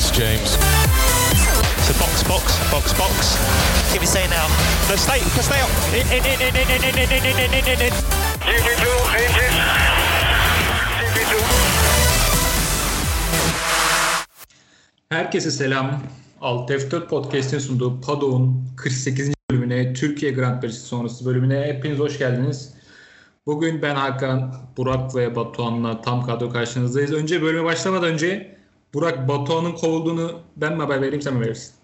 it's James. So box, box, box, box. Give me say now. No, stay, stay up. In, in, in, in, in, in, in, in, in, in, in, in. GP2, engine. GP2. Herkese selam. Alt F4 Podcast'in sunduğu Paddock'un 48. bölümüne, Türkiye Grand Prix'si sonrası bölümüne hepiniz hoş geldiniz. Bugün ben Hakan, Burak ve Batuhan'la tam kadro karşınızdayız. Önce bölüme başlamadan önce Burak Batuhan'ın kovulduğunu ben mi haber vereyim sen mi verirsin?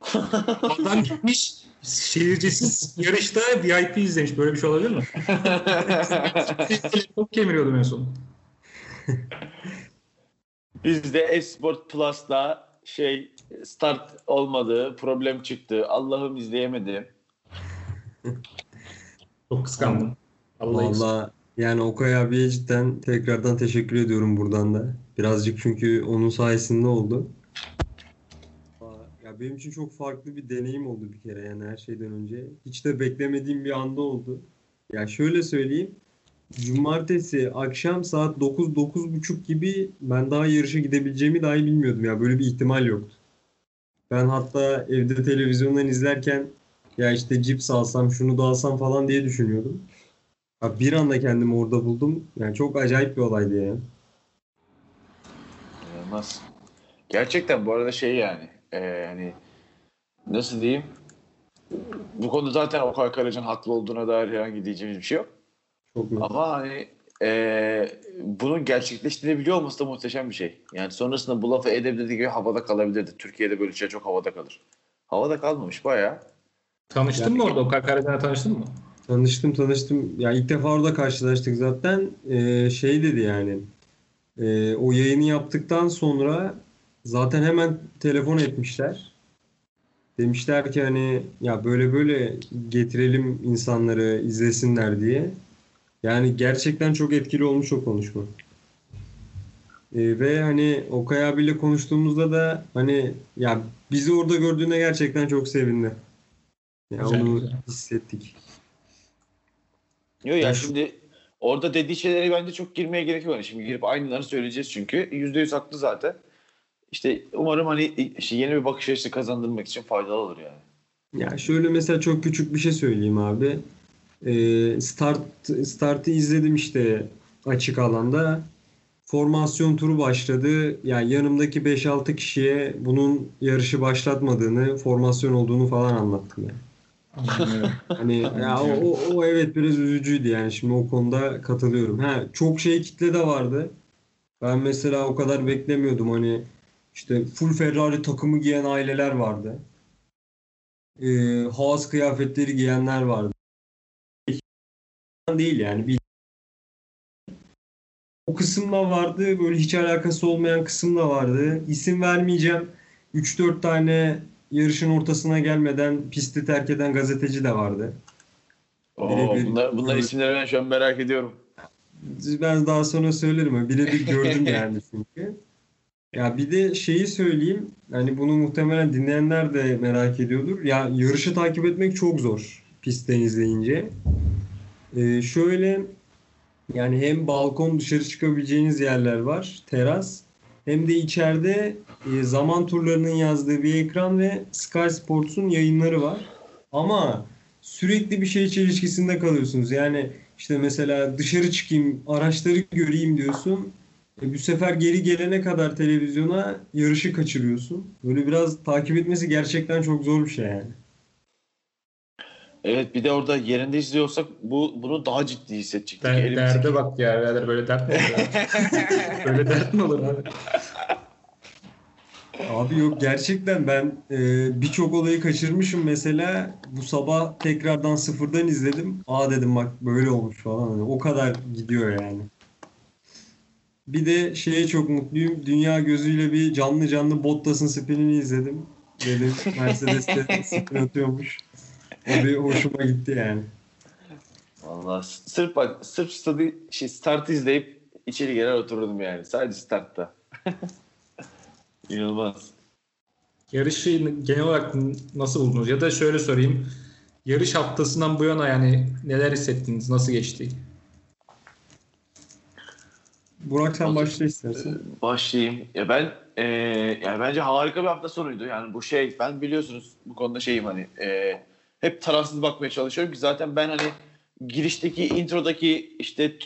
Adam gitmiş şehircisiz yarışta VIP izlemiş. Böyle bir şey olabilir mi? Telefon kemiriyordum en son. Biz de Esport Plus'ta şey start olmadı, problem çıktı. Allah'ım izleyemedim. Çok kıskandım. Vallahi Valla yani Okay abiye cidden tekrardan teşekkür ediyorum buradan da. Birazcık çünkü onun sayesinde oldu. Ya benim için çok farklı bir deneyim oldu bir kere yani her şeyden önce. Hiç de beklemediğim bir anda oldu. Ya şöyle söyleyeyim. Cumartesi akşam saat 9-9.30 gibi ben daha yarışa gidebileceğimi dahi bilmiyordum ya. Böyle bir ihtimal yoktu. Ben hatta evde televizyondan izlerken ya işte cips alsam şunu da alsam falan diye düşünüyordum. Ya bir anda kendimi orada buldum. Yani çok acayip bir olaydı ya. İnanılmaz. Gerçekten bu arada şey yani e, hani nasıl diyeyim bu konuda zaten Okay Karacan haklı olduğuna dair herhangi diyeceğimiz bir şey yok. Çok. Ama hani e, bunun gerçekleştirebiliyor olması da muhteşem bir şey. Yani sonrasında bu lafı edebildiği gibi havada kalabilirdi. Türkiye'de böyle şey çok havada kalır. Havada kalmamış bayağı. Tanıştın mı orada? O Karaden'e tanıştın mı? Tanıştım tanıştım. Ya ilk defa orada karşılaştık zaten. Ee, şey dedi yani. E, o yayını yaptıktan sonra zaten hemen telefon etmişler. Demişler ki hani ya böyle böyle getirelim insanları izlesinler diye. Yani gerçekten çok etkili olmuş o konuşma. Ee, ve hani Okay abiyle konuştuğumuzda da hani ya bizi orada gördüğüne gerçekten çok sevindi. Ya Güzel, onu güzel. hissettik. Yok Ya yani şu- şimdi orada dediği şeylere bence çok girmeye gerek yok. Yani şimdi girip aynılarını söyleyeceğiz çünkü. Yüzde yüz haklı zaten. İşte umarım hani işte yeni bir bakış açısı kazandırmak için faydalı olur yani. Ya şöyle mesela çok küçük bir şey söyleyeyim abi. Ee, start startı izledim işte açık alanda. Formasyon turu başladı. Yani yanımdaki 5-6 kişiye bunun yarışı başlatmadığını, formasyon olduğunu falan anlattım yani. Hani ya o, o, o evet biraz üzücüydü yani şimdi o konuda katılıyorum. Ha çok şey kitle de vardı. Ben mesela o kadar beklemiyordum hani işte full Ferrari takımı giyen aileler vardı. Ee, Haas kıyafetleri giyenler vardı. Değil yani bir o kısım da vardı. Böyle hiç alakası olmayan kısım da vardı. İsim vermeyeceğim. 3-4 tane yarışın ortasına gelmeden pisti terk eden gazeteci de vardı. Oo, Birebir- bunlar, bunlar isimleri ben şu an merak ediyorum. Ben daha sonra söylerim birebir gördüm yani çünkü. Ya bir de şeyi söyleyeyim. Hani bunu muhtemelen dinleyenler de merak ediyordur. Ya yarışı takip etmek çok zor pistten izleyince. Ee, şöyle yani hem balkon dışarı çıkabileceğiniz yerler var, teras. Hem de içeride e, zaman turlarının yazdığı bir ekran ve Sky Sports'un yayınları var. Ama sürekli bir şey çelişkisinde kalıyorsunuz. Yani işte mesela dışarı çıkayım, araçları göreyim diyorsun. E, bu sefer geri gelene kadar televizyona yarışı kaçırıyorsun. Böyle biraz takip etmesi gerçekten çok zor bir şey yani. Evet bir de orada yerinde izliyorsak bu bunu daha ciddi hissedecektik. Der, Elimizdeki- derde bak ya birader böyle dert mi olur böyle dert mi olur abi? Abi yok gerçekten ben e, birçok olayı kaçırmışım mesela bu sabah tekrardan sıfırdan izledim. Aa dedim bak böyle olmuş falan. Hani o kadar gidiyor yani. Bir de şeye çok mutluyum. Dünya gözüyle bir canlı canlı Bottas'ın spinini izledim. Dedim Mercedes'te spin atıyormuş. O bir hoşuma gitti yani. Vallahi sırf bak sırf stadı, şey, startı izleyip içeri girer otururdum yani. Sadece startta. İnanılmaz. Yarışı genel olarak nasıl buldunuz? Ya da şöyle sorayım. Yarış haftasından bu yana yani neler hissettiniz? Nasıl geçti? Burak sen başla istersen. Başlayayım. Ya ben e, yani bence harika bir hafta sonuydu. Yani bu şey ben biliyorsunuz bu konuda şeyim hani e, hep tarafsız bakmaya çalışıyorum ki zaten ben hani girişteki introdaki işte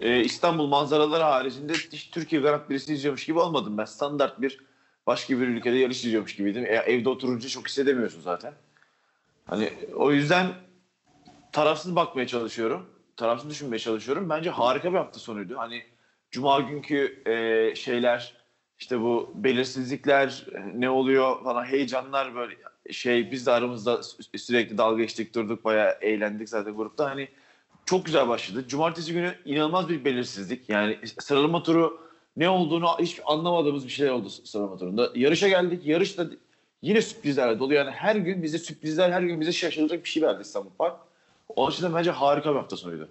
e, İstanbul manzaraları haricinde hiç Türkiye Grand Prix'si izliyormuş gibi olmadım ben. Standart bir başka bir ülkede yarış izliyormuş gibiydim. E, evde oturunca çok hissedemiyorsun zaten. Hani o yüzden tarafsız bakmaya çalışıyorum. Tarafsız düşünmeye çalışıyorum. Bence harika bir hafta sonuydu. Hani Cuma günkü e, şeyler işte bu belirsizlikler ne oluyor falan heyecanlar böyle şey biz de aramızda sü- sürekli dalga geçtik durduk bayağı eğlendik zaten grupta hani çok güzel başladı. Cumartesi günü inanılmaz bir belirsizlik yani sıralama turu ne olduğunu hiç anlamadığımız bir şeyler oldu sıralama turunda. Yarışa geldik yarışta yine sürprizlerle dolu yani her gün bize sürprizler her gün bize şaşıracak bir şey verdi İstanbul Park. O açıdan bence harika bir hafta sonuydu.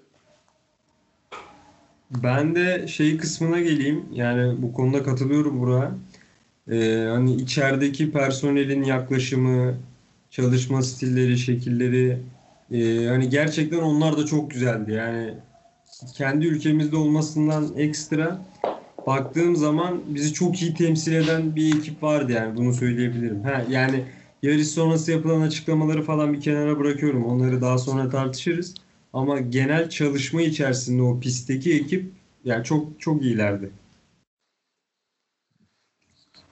Ben de şey kısmına geleyim. Yani bu konuda katılıyorum Burak'a. Ee, hani içerideki personelin yaklaşımı, çalışma stilleri, şekilleri e, hani gerçekten onlar da çok güzeldi. Yani kendi ülkemizde olmasından ekstra baktığım zaman bizi çok iyi temsil eden bir ekip vardı yani bunu söyleyebilirim. Ha, yani yarış sonrası yapılan açıklamaları falan bir kenara bırakıyorum. Onları daha sonra tartışırız. Ama genel çalışma içerisinde o pistteki ekip yani çok çok iyilerdi.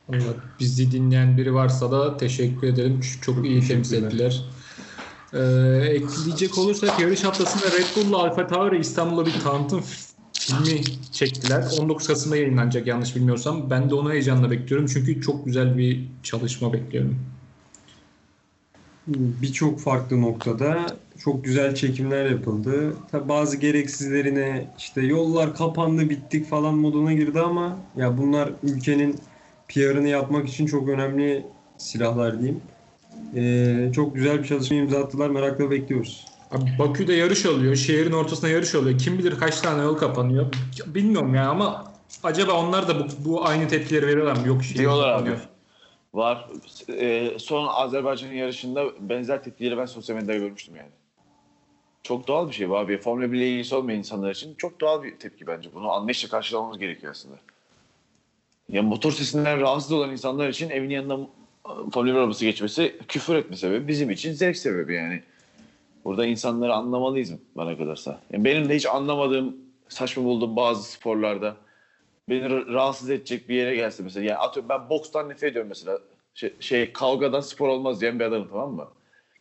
Allah, bizi dinleyen biri varsa da teşekkür ederim. Çok, çok iyi temsil ettiler. Ee, ekleyecek olursak yarış haftasında Red Bull'la Alfa Tauri İstanbul'da bir tanıtım filmi çektiler. 19 Kasım'da yayınlanacak yanlış bilmiyorsam. Ben de onu heyecanla bekliyorum. Çünkü çok güzel bir çalışma bekliyorum. Birçok farklı noktada çok güzel çekimler yapıldı. Tabi bazı gereksizlerine işte yollar kapandı bittik falan moduna girdi ama ya bunlar ülkenin PR'ını yapmak için çok önemli silahlar diyeyim. Ee, çok güzel bir çalışma imza attılar. Merakla bekliyoruz. Abi Bakü'de yarış oluyor. Şehrin ortasında yarış oluyor. Kim bilir kaç tane yol kapanıyor. Bilmiyorum ya ama acaba onlar da bu, bu aynı tepkileri veriyorlar mı? Yok şehir Diyorlar abi. Var. Ee, son Azerbaycan yarışında benzer tepkileri ben sosyal medyada görmüştüm yani. Çok doğal bir şey bu abi. Formula 1 ile ilgisi olmayan insanlar için çok doğal bir tepki bence. Bunu anlayışla karşılamamız gerekiyor aslında. Ya motor sesinden rahatsız olan insanlar için evin yanında Formula 1 arabası geçmesi küfür etme sebebi. Bizim için zevk sebebi yani. Burada insanları anlamalıyız bana kadarsa. Yani benim de hiç anlamadığım, saçma bulduğum bazı sporlarda beni ra- rahatsız edecek bir yere gelse mesela. Yani atıyorum ben bokstan nefret ediyorum mesela. Şey, şey kavgadan spor olmaz diyen bir adamım tamam mı?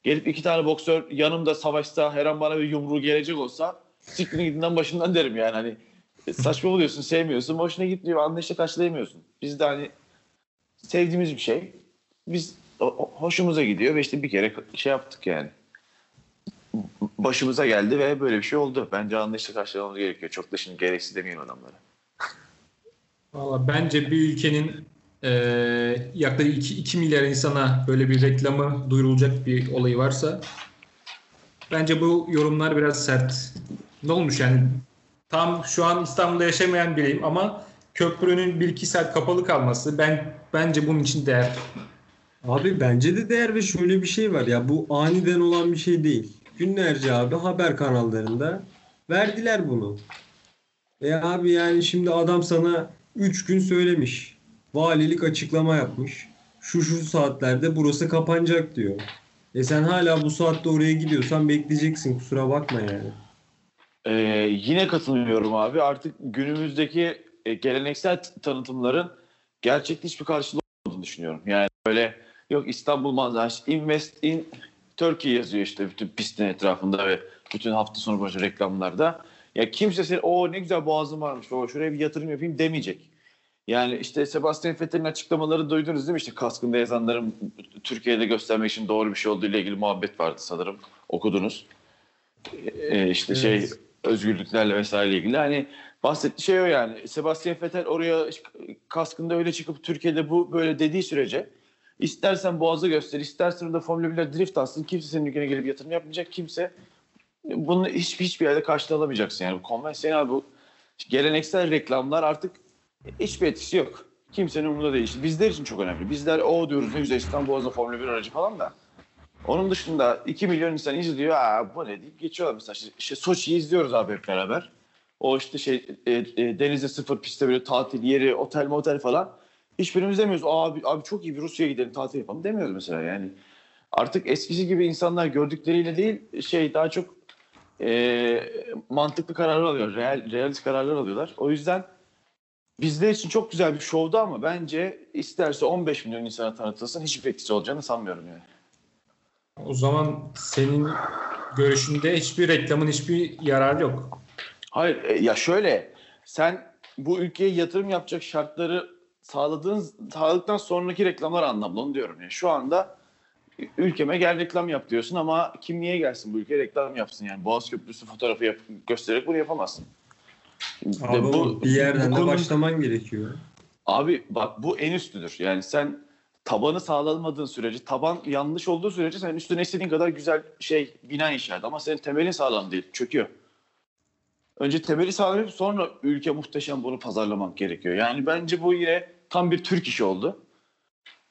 Gelip iki tane boksör yanımda savaşta her an bana bir yumruğu gelecek olsa siktirin başından derim yani hani e, saçma buluyorsun sevmiyorsun boşuna gitmiyor anlayışla karşılayamıyorsun. Biz de hani sevdiğimiz bir şey biz hoşumuza gidiyor ve işte bir kere şey yaptık yani başımıza geldi ve böyle bir şey oldu. Bence anlayışla karşılamamız gerekiyor. Çok da şimdi gereksiz demeyelim adamlara. Valla bence bir ülkenin e, yaklaşık 2, 2 milyar insana böyle bir reklamı duyurulacak bir olayı varsa bence bu yorumlar biraz sert. Ne olmuş yani? Tam şu an İstanbul'da yaşamayan biriyim ama köprünün 1-2 saat kapalı kalması ben bence bunun için değer. Abi bence de değer ve şöyle bir şey var ya bu aniden olan bir şey değil. Günlerce abi haber kanallarında verdiler bunu. E abi yani şimdi adam sana 3 gün söylemiş. Valilik açıklama yapmış. Şu şu saatlerde burası kapanacak diyor. E sen hala bu saatte oraya gidiyorsan bekleyeceksin kusura bakma yani. Ee, yine katılmıyorum abi. Artık günümüzdeki e, geleneksel tanıtımların gerçekte hiçbir karşılığı olmadığını düşünüyorum. Yani böyle yok İstanbul manzarası, Invest in Turkey yazıyor işte bütün pistin etrafında ve bütün hafta sonu boyunca reklamlarda. Ya kimse sen o ne güzel boğazım varmış baba şuraya bir yatırım yapayım demeyecek. Yani işte Sebastian Vettel'in açıklamaları duydunuz değil mi? İşte kaskında yazanların Türkiye'de göstermek için doğru bir şey olduğu ile ilgili muhabbet vardı sanırım. Okudunuz. Ee, işte şey Evet. Özgürlüklerle vesaire ilgili. Hani bahsettiği şey o yani. Sebastian Vettel oraya kaskında öyle çıkıp Türkiye'de bu böyle dediği sürece istersen Boğaz'ı göster, istersen de Formula 1'de drift alsın. Kimse senin ülkene gelip yatırım yapmayacak. Kimse bunu hiç, hiçbir yerde karşılığını alamayacaksın. Yani bu konvansiyonel bu geleneksel reklamlar artık hiçbir etkisi yok. Kimsenin umurunda değil. Bizler için çok önemli. Bizler o diyoruz ne güzel İstanbul Boğaz'da Formula 1 aracı falan da. Onun dışında 2 milyon insan izliyor. Aa, bu ne deyip geçiyorlar mesela. İşte, işte Soçi'yi izliyoruz abi hep beraber. O işte şey e, e, denize sıfır pistte böyle tatil yeri, otel motel falan. Hiçbirimiz demiyoruz. Abi, abi çok iyi bir Rusya'ya gidelim tatil yapalım demiyoruz mesela yani. Artık eskisi gibi insanlar gördükleriyle değil şey daha çok e, mantıklı kararlar alıyor. Real, realist kararlar alıyorlar. O yüzden bizler için çok güzel bir şovdu ama bence isterse 15 milyon insana tanıtılsın hiçbir etkisi olacağını sanmıyorum yani. O zaman senin görüşünde hiçbir reklamın hiçbir yararı yok. Hayır e, ya şöyle sen bu ülkeye yatırım yapacak şartları sağladığın sağladıktan sonraki reklamlar anlamlı onu diyorum. Yani şu anda ülkeme gel reklam yap diyorsun ama kim niye gelsin bu ülkeye reklam yapsın yani Boğaz Köprüsü fotoğrafı yap, göstererek bunu yapamazsın. Abi bu, bir yerden bu de başlaman gerekiyor. Abi bak bu en üstüdür. Yani sen tabanı sağlanmadığın sürece, taban yanlış olduğu sürece sen üstüne istediğin kadar güzel şey bina inşa et. Ama senin temelin sağlam değil, çöküyor. Önce temeli sağlayıp sonra ülke muhteşem bunu pazarlamak gerekiyor. Yani bence bu yine tam bir Türk işi oldu.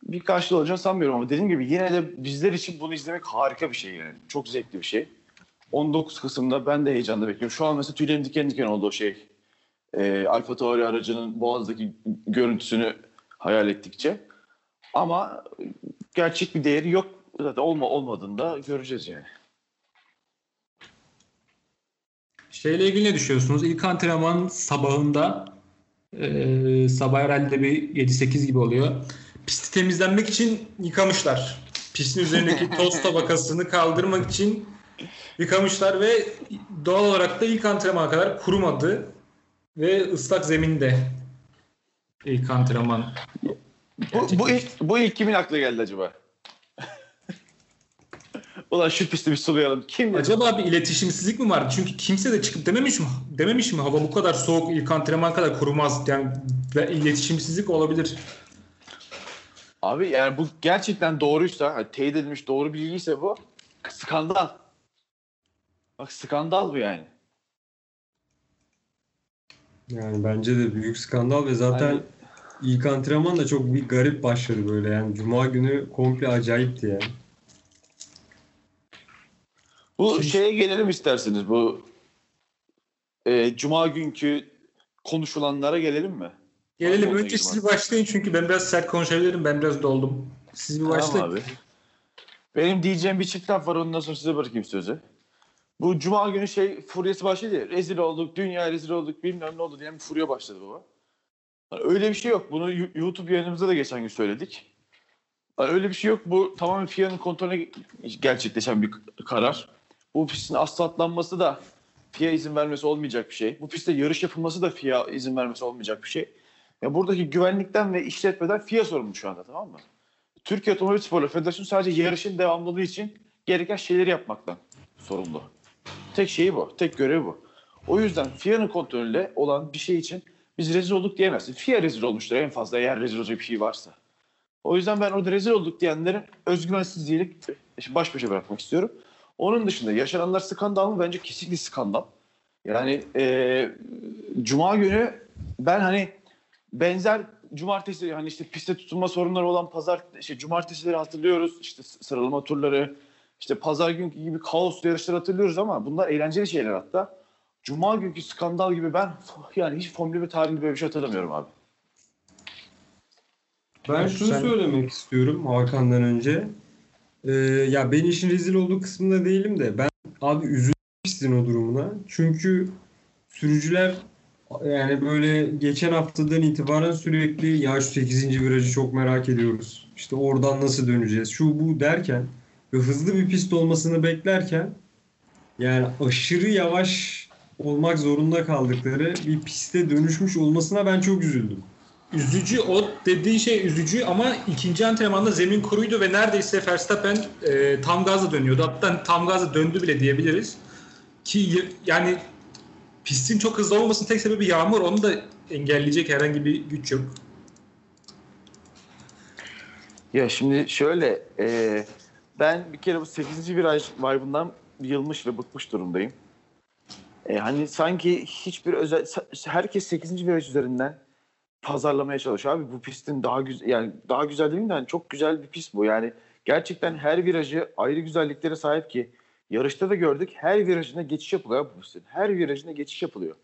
Bir karşılığı olacağını sanmıyorum ama dediğim gibi yine de bizler için bunu izlemek harika bir şey yani. Çok zevkli bir şey. 19 Kasım'da ben de heyecanla bekliyorum. Şu an mesela tüylerim diken diken oldu o şey. Ee, Alfa Tauri aracının Boğaz'daki görüntüsünü hayal ettikçe. Ama gerçek bir değeri yok. Zaten olma olmadığında göreceğiz yani. Şeyle ilgili ne düşünüyorsunuz? İlk antrenman sabahında e, sabah herhalde bir 7-8 gibi oluyor. Pisti temizlenmek için yıkamışlar. Pistin üzerindeki toz tabakasını kaldırmak için yıkamışlar ve doğal olarak da ilk antrenmana kadar kurumadı ve ıslak zeminde ilk antrenman. Bu, bu, ilk, bu ilk kimin aklına geldi acaba? Ulan şu pisti bir sulayalım. Kim dedi? Acaba bir iletişimsizlik mi vardı? Çünkü kimse de çıkıp dememiş mi? Dememiş mi hava bu kadar soğuk ilk antrenman kadar kurumaz yani ve iletişimsizlik olabilir. Abi yani bu gerçekten doğruysa, hani teyit edilmiş doğru bilgiyse bu skandal. Bak skandal bu yani. Yani bence de büyük skandal ve zaten Hani- ilk antrenman da çok bir garip başladı böyle yani. Cuma günü komple acayipti yani. Bu şeye gelelim isterseniz bu e, cuma günkü konuşulanlara gelelim mi? Gelelim Onunla önce siz bir başlayın çünkü ben biraz sert konuşabilirim. Ben biraz doldum. Siz bir Tamam başlayın. abi. Benim diyeceğim bir çift laf var ondan sonra size bırakayım sözü. Bu cuma günü şey furyası başladı ya. Rezil olduk, dünya rezil olduk, bilmem ne oldu diye bir furya başladı baba. Öyle bir şey yok. Bunu YouTube yayınımızda da geçen gün söyledik. Öyle bir şey yok. Bu tamamen FIA'nın kontrolüne gerçekleşen bir karar. Bu pistin asfaltlanması da FIA izin vermesi olmayacak bir şey. Bu pistte yarış yapılması da FIA izin vermesi olmayacak bir şey. Ya buradaki güvenlikten ve işletmeden FIA sorumlu şu anda tamam mı? Türkiye Otomobil Sporları Federasyonu sadece yarışın devamlılığı için gereken şeyleri yapmaktan sorumlu. Tek şeyi bu. Tek görevi bu. O yüzden FIA'nın kontrolünde olan bir şey için biz rezil olduk diyemezsin. FIA rezil olmuştur en fazla eğer rezil olacak bir şey varsa. O yüzden ben orada rezil olduk diyenlerin özgüvensizliğiyle baş başa bırakmak istiyorum. Onun dışında yaşananlar skandal mı? Bence kesinlikle skandal. Yani eee, Cuma günü ben hani benzer cumartesi hani işte piste tutunma sorunları olan pazar işte cumartesileri hatırlıyoruz. İşte sıralama turları, işte pazar günkü gibi kaos yarışları hatırlıyoruz ama bunlar eğlenceli şeyler hatta. Cuma günkü skandal gibi ben yani hiç Formula 1 tarihinde böyle bir şey hatırlamıyorum abi. Ben Evet, şunu sen- söylemek istiyorum Hakan'dan önce. Ee, ya ben işin rezil olduğu kısmında değilim de ben abi üzüldüm pistin o durumuna. Çünkü sürücüler yani böyle geçen haftadan itibaren sürekli ya şu 8. virajı çok merak ediyoruz. İşte oradan nasıl döneceğiz? Şu bu derken ve hızlı bir pist olmasını beklerken yani aşırı yavaş olmak zorunda kaldıkları bir piste dönüşmüş olmasına ben çok üzüldüm. Üzücü o dediğin şey üzücü ama ikinci antrenmanda zemin kuruydu ve neredeyse Verstappen e, tam gazla dönüyordu. Hatta tam gazla döndü bile diyebiliriz. Ki yani pistin çok hızlı olmasının tek sebebi yağmur. Onu da engelleyecek herhangi bir güç yok. Ya şimdi şöyle e, ben bir kere bu 8. viraj vibe'ından yılmış ve bıkmış durumdayım. E, hani sanki hiçbir özel herkes 8. viraj üzerinden pazarlamaya çalışıyor. Abi bu pistin daha güzel yani daha güzel değil de hani çok güzel bir pist bu. Yani gerçekten her virajı ayrı güzelliklere sahip ki yarışta da gördük. Her virajına geçiş yapılıyor bu pistin. Her virajına geçiş yapılıyor.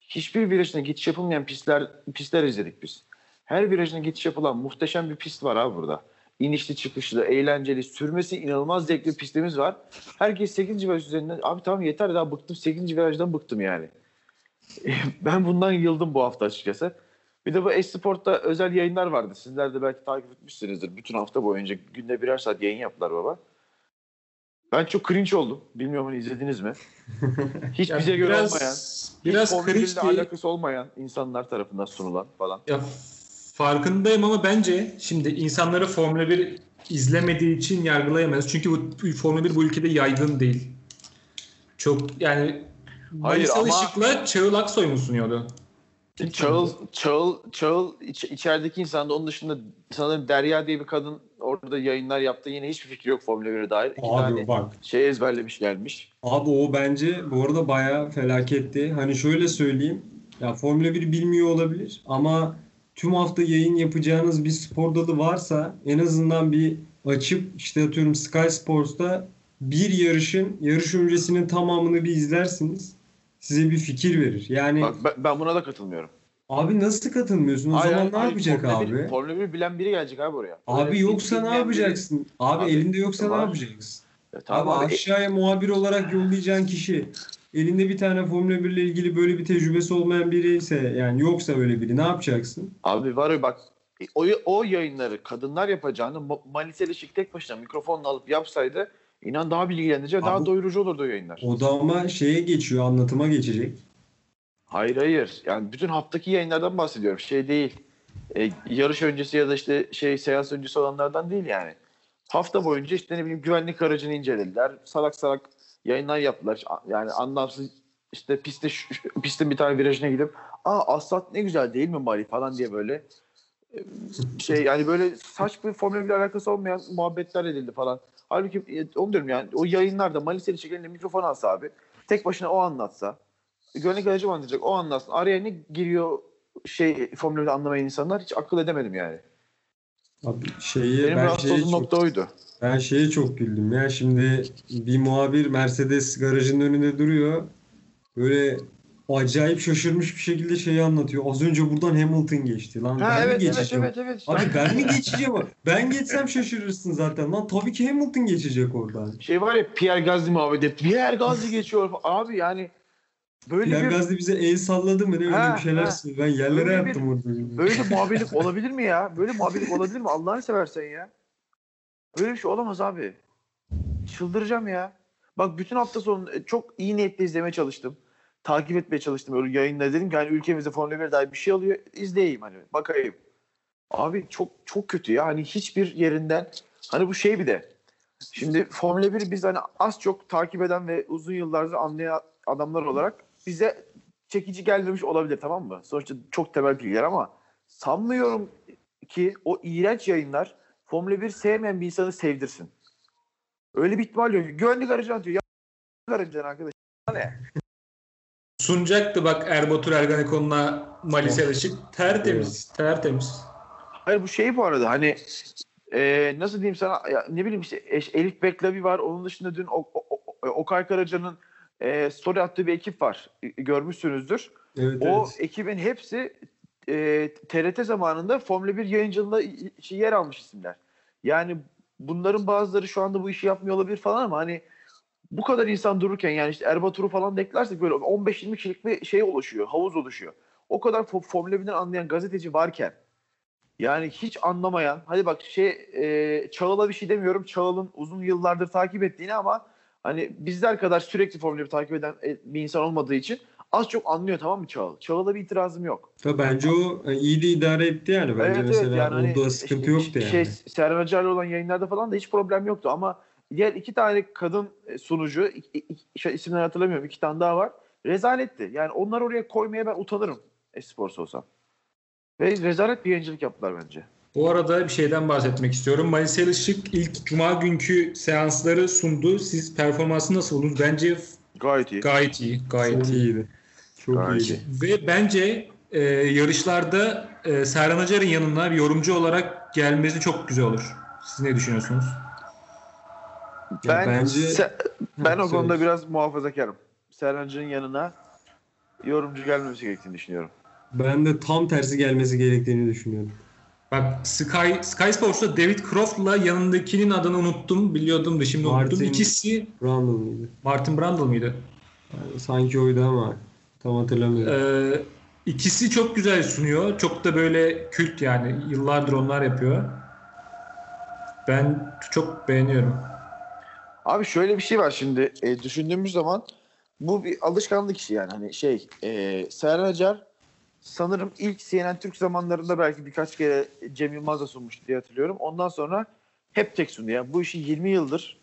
hiçbir virajına geçiş yapılmayan pistler pistler izledik biz. Her virajına geçiş yapılan muhteşem bir pist var abi burada. İnişli çıkışlı, eğlenceli, sürmesi inanılmaz zevkli pistimiz var. Herkes 8. viraj üzerinden abi tamam yeter daha bıktım 8. virajdan bıktım yani. ben bundan yıldım bu hafta açıkçası. Bir de bu Esport'ta özel yayınlar vardı. Sizler de belki takip etmişsinizdir. Bütün hafta boyunca günde birer saat yayın yaptılar baba. Ben çok cringe oldum. Bilmiyorum hani izlediniz mi? Hiç bize göre biraz, olmayan, biraz Formula cringe 1'le değil. alakası olmayan insanlar tarafından sunulan falan. Ya farkındayım ama bence şimdi insanları Formula 1 izlemediği için yargılayamayız. Çünkü bu Formula 1 bu ülkede yaygın değil. Çok yani Hayır ama- Işık'la Çağıl Aksoy mu sunuyordu? Çağıl, Çağıl, Çağıl iç, içerideki insan da onun dışında sanırım Derya diye bir kadın orada yayınlar yaptı. Yine hiçbir fikri yok Formula 1'e dair. İki tane Abi bak. şey ezberlemiş gelmiş. Abi o bence bu arada bayağı felaketti. Hani şöyle söyleyeyim. Ya Formula 1 bilmiyor olabilir ama tüm hafta yayın yapacağınız bir spor dalı varsa en azından bir açıp işte atıyorum Sky Sports'ta bir yarışın yarış öncesinin tamamını bir izlersiniz. Size bir fikir verir. Yani Bak ben, ben buna da katılmıyorum. abi nasıl katılmıyorsun? O Hayır, zaman hayır, ne hayır, yapacak Formula abi? 1, Formula 1 bilen biri gelecek abi oraya. Abi Öyle yoksa ne biri- yapacaksın? Abi, Abi, elinde yoksa ne var. yapacaksın? Ya Abi, tamam abi. aşağıya muhabir olarak yollayacağın kişi elinde bir tane Formula 1 ile ilgili böyle bir tecrübesi olmayan biri ise yani yoksa öyle biri ne yapacaksın? Abi var ya bak o, o yayınları kadınlar yapacağını Ma- Maliseli Şık tek başına mikrofonla alıp yapsaydı inan daha bilgilendirici daha doyurucu olurdu o yayınlar. O da ama şeye geçiyor anlatıma geçecek. Hayır hayır. Yani bütün haftaki yayınlardan bahsediyorum. Şey değil. E, yarış öncesi ya da işte şey seans öncesi olanlardan değil yani. Hafta boyunca işte ne bileyim güvenlik aracını incelediler. Salak salak yayınlar yaptılar. Yani anlamsız işte piste pistin bir tane virajına gidip aa asfalt ne güzel değil mi Mali falan diye böyle şey yani böyle saç bir Formula 1 alakası olmayan muhabbetler edildi falan. Halbuki e, onu diyorum yani o yayınlarda Maliseli şekilde mikrofon alsa abi tek başına o anlatsa aracı mı anlatacak? O anlatsın. Araya ne giriyor şey Formula 1'i anlamayan insanlar hiç akıl edemedim yani. Abi şeyi Benim ben rahatsız olduğum nokta oydu. Ben şeye çok güldüm ya şimdi bir muhabir Mercedes garajının önünde duruyor. Böyle acayip şaşırmış bir şekilde şeyi anlatıyor. Az önce buradan Hamilton geçti lan. Ha ben mi evet evet geçeceğim? evet evet. işte. Abi ben mi geçeceğim? Ben geçsem şaşırırsın zaten lan. Tabii ki Hamilton geçecek oradan. Şey var ya Pierre Gasly muhabbeti. Pierre Gasly geçiyor. Abi yani böyle Pierre bir Gasly bize el salladı mı ne öyle Ha, bir şeyler ha. Ben yerlere Öyle bir- yattım orada. böyle muhabirlik olabilir mi ya? Böyle muhabirlik olabilir mi? Allah'ını seversen ya. Böyle bir şey olamaz abi. Çıldıracağım ya. Bak bütün hafta sonu e, çok iyi niyetle izlemeye çalıştım. Takip etmeye çalıştım. Öyle yayınla dedim ki hani ülkemizde Formula 1 dair bir şey alıyor. izleyeyim hani bakayım. Abi çok çok kötü ya. Hani hiçbir yerinden hani bu şey bir de şimdi Formula 1 biz hani az çok takip eden ve uzun yıllardır anlayan adamlar olarak bize çekici gelmemiş olabilir tamam mı? Sonuçta çok temel bilgiler ama sanmıyorum ki o iğrenç yayınlar Formula 1 sevmeyen bir insanı sevdirsin. Öyle bir ihtimal yok. Güvenlik aracı atıyor. Ya aracı arkadaş. Ne? Sunacaktı bak Erbatur Erganekon'la Malise Işık. Tertemiz. Tertemiz. Hayır bu şey bu arada hani e, nasıl diyeyim sana ya, ne bileyim işte eş- Elif Beklavi var. Onun dışında dün o, o, o, Okay Karaca'nın e, story attığı bir ekip var. E, Görmüşsünüzdür. Evet, O evet. ekibin hepsi e, TRT zamanında Formula 1 yayıncılığında i- yer almış isimler. Yani bunların bazıları şu anda bu işi yapmıyor olabilir falan ama hani bu kadar insan dururken yani işte Erbatur'u falan da eklersek böyle 15-20 kişilik bir şey oluşuyor, havuz oluşuyor. O kadar fo- Formula 1'den anlayan gazeteci varken yani hiç anlamayan, hadi bak şey e, Çağıl'a bir şey demiyorum. Çağıl'ın uzun yıllardır takip ettiğini ama hani bizler kadar sürekli Formula 1 takip eden e, bir insan olmadığı için az çok anlıyor tamam mı Çağıl? Çağıl'a bir itirazım yok. Tabii bence o e, iyi de idare etti yani. Bence mesela hani onda sıkıntı işte yoktu yani. Şey, Serhan Acar'la olan yayınlarda falan da hiç problem yoktu ama diğer iki tane kadın e, sunucu, iki, iki, şey, isimleri hatırlamıyorum iki tane daha var. Rezaletti. Yani onları oraya koymaya ben utanırım Esports olsam. Ve rezalet bir yayıncılık yaptılar bence. Bu arada bir şeyden bahsetmek istiyorum. Malise Işık ilk cuma günkü seansları sundu. Siz performansı nasıl buldunuz? Bence Gayet iyi. gayet iyi. Gayet Çok iyi. iyiydi. Çok Gayet iyiydi. Ve bence e, yarışlarda e, Serhan Acar'ın yanına bir yorumcu olarak gelmesi çok güzel olur. Siz ne düşünüyorsunuz? Ben, bence- se- ben o konuda biraz muhafazakarım. Serhan'cının yanına yorumcu gelmemesi gerektiğini düşünüyorum. Ben de tam tersi gelmesi gerektiğini düşünüyorum. Bak Sky, Sky Sports'ta David Croft'la yanındakinin adını unuttum. Biliyordum da şimdi unuttum. Martin- İkisi Randall mıydı? Martin Brundle mıydı? Yani sanki oydu ama tam hatırlamıyorum. Ee, ikisi çok güzel sunuyor. Çok da böyle kült yani. Yıllardır onlar yapıyor. Ben çok beğeniyorum. Abi şöyle bir şey var şimdi e, düşündüğümüz zaman bu bir alışkanlık işi yani hani şey e, Serhan Acar sanırım ilk CNN Türk zamanlarında belki birkaç kere Cem Yılmaz'la sunmuştu diye hatırlıyorum. Ondan sonra hep tek sundu. Yani bu işi 20 yıldır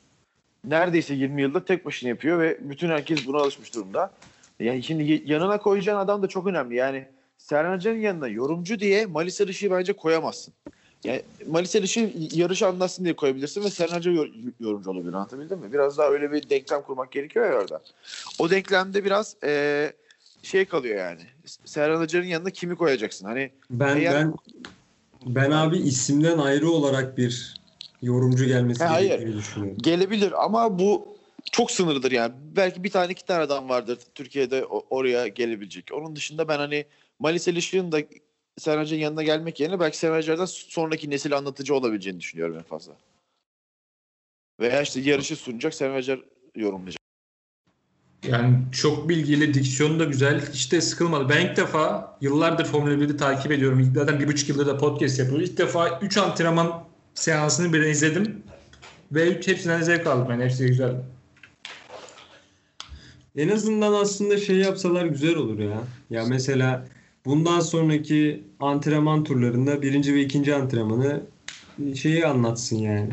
neredeyse 20 yıldır tek başına yapıyor ve bütün herkes buna alışmış durumda. Yani şimdi yanına koyacağın adam da çok önemli. Yani Serhan Acar'ın yanına yorumcu diye Malis Arışı'yı bence koyamazsın. Yani Malis Arış'ı yarışı anlatsın diye koyabilirsin ve Serhan Acar yor- yorumcu olabilir anlatabildim mi? Biraz daha öyle bir denklem kurmak gerekiyor ya orada. O denklemde biraz eee, şey kalıyor yani. Serhan Acar'ın yanına kimi koyacaksın? Hani ben eğer- ben ben abi isimden ayrı olarak bir yorumcu gelmesi hayır. gerektiğini düşünüyorum. gelebilir ama bu çok sınırlıdır yani. Belki bir tane iki tane adam vardır Türkiye'de oraya gelebilecek. Onun dışında ben hani Malis Elişik'in da Serhan Acar'ın yanına gelmek yerine belki Serhan Acar'dan sonraki nesil anlatıcı olabileceğini düşünüyorum en fazla. Veya işte yarışı sunacak Serhan Acar yorumlayacak. Yani çok bilgili, diksiyonu da güzel. Hiç de sıkılmadı. Ben ilk defa yıllardır Formula 1'i takip ediyorum. Zaten bir buçuk yıldır da podcast yapıyoruz. İlk defa 3 antrenman seansını birden izledim. Ve üç- hepsinden zevk aldım. Yani hepsi güzel. En azından aslında şey yapsalar güzel olur ya. Ya mesela bundan sonraki antrenman turlarında birinci ve ikinci antrenmanı şeyi anlatsın yani.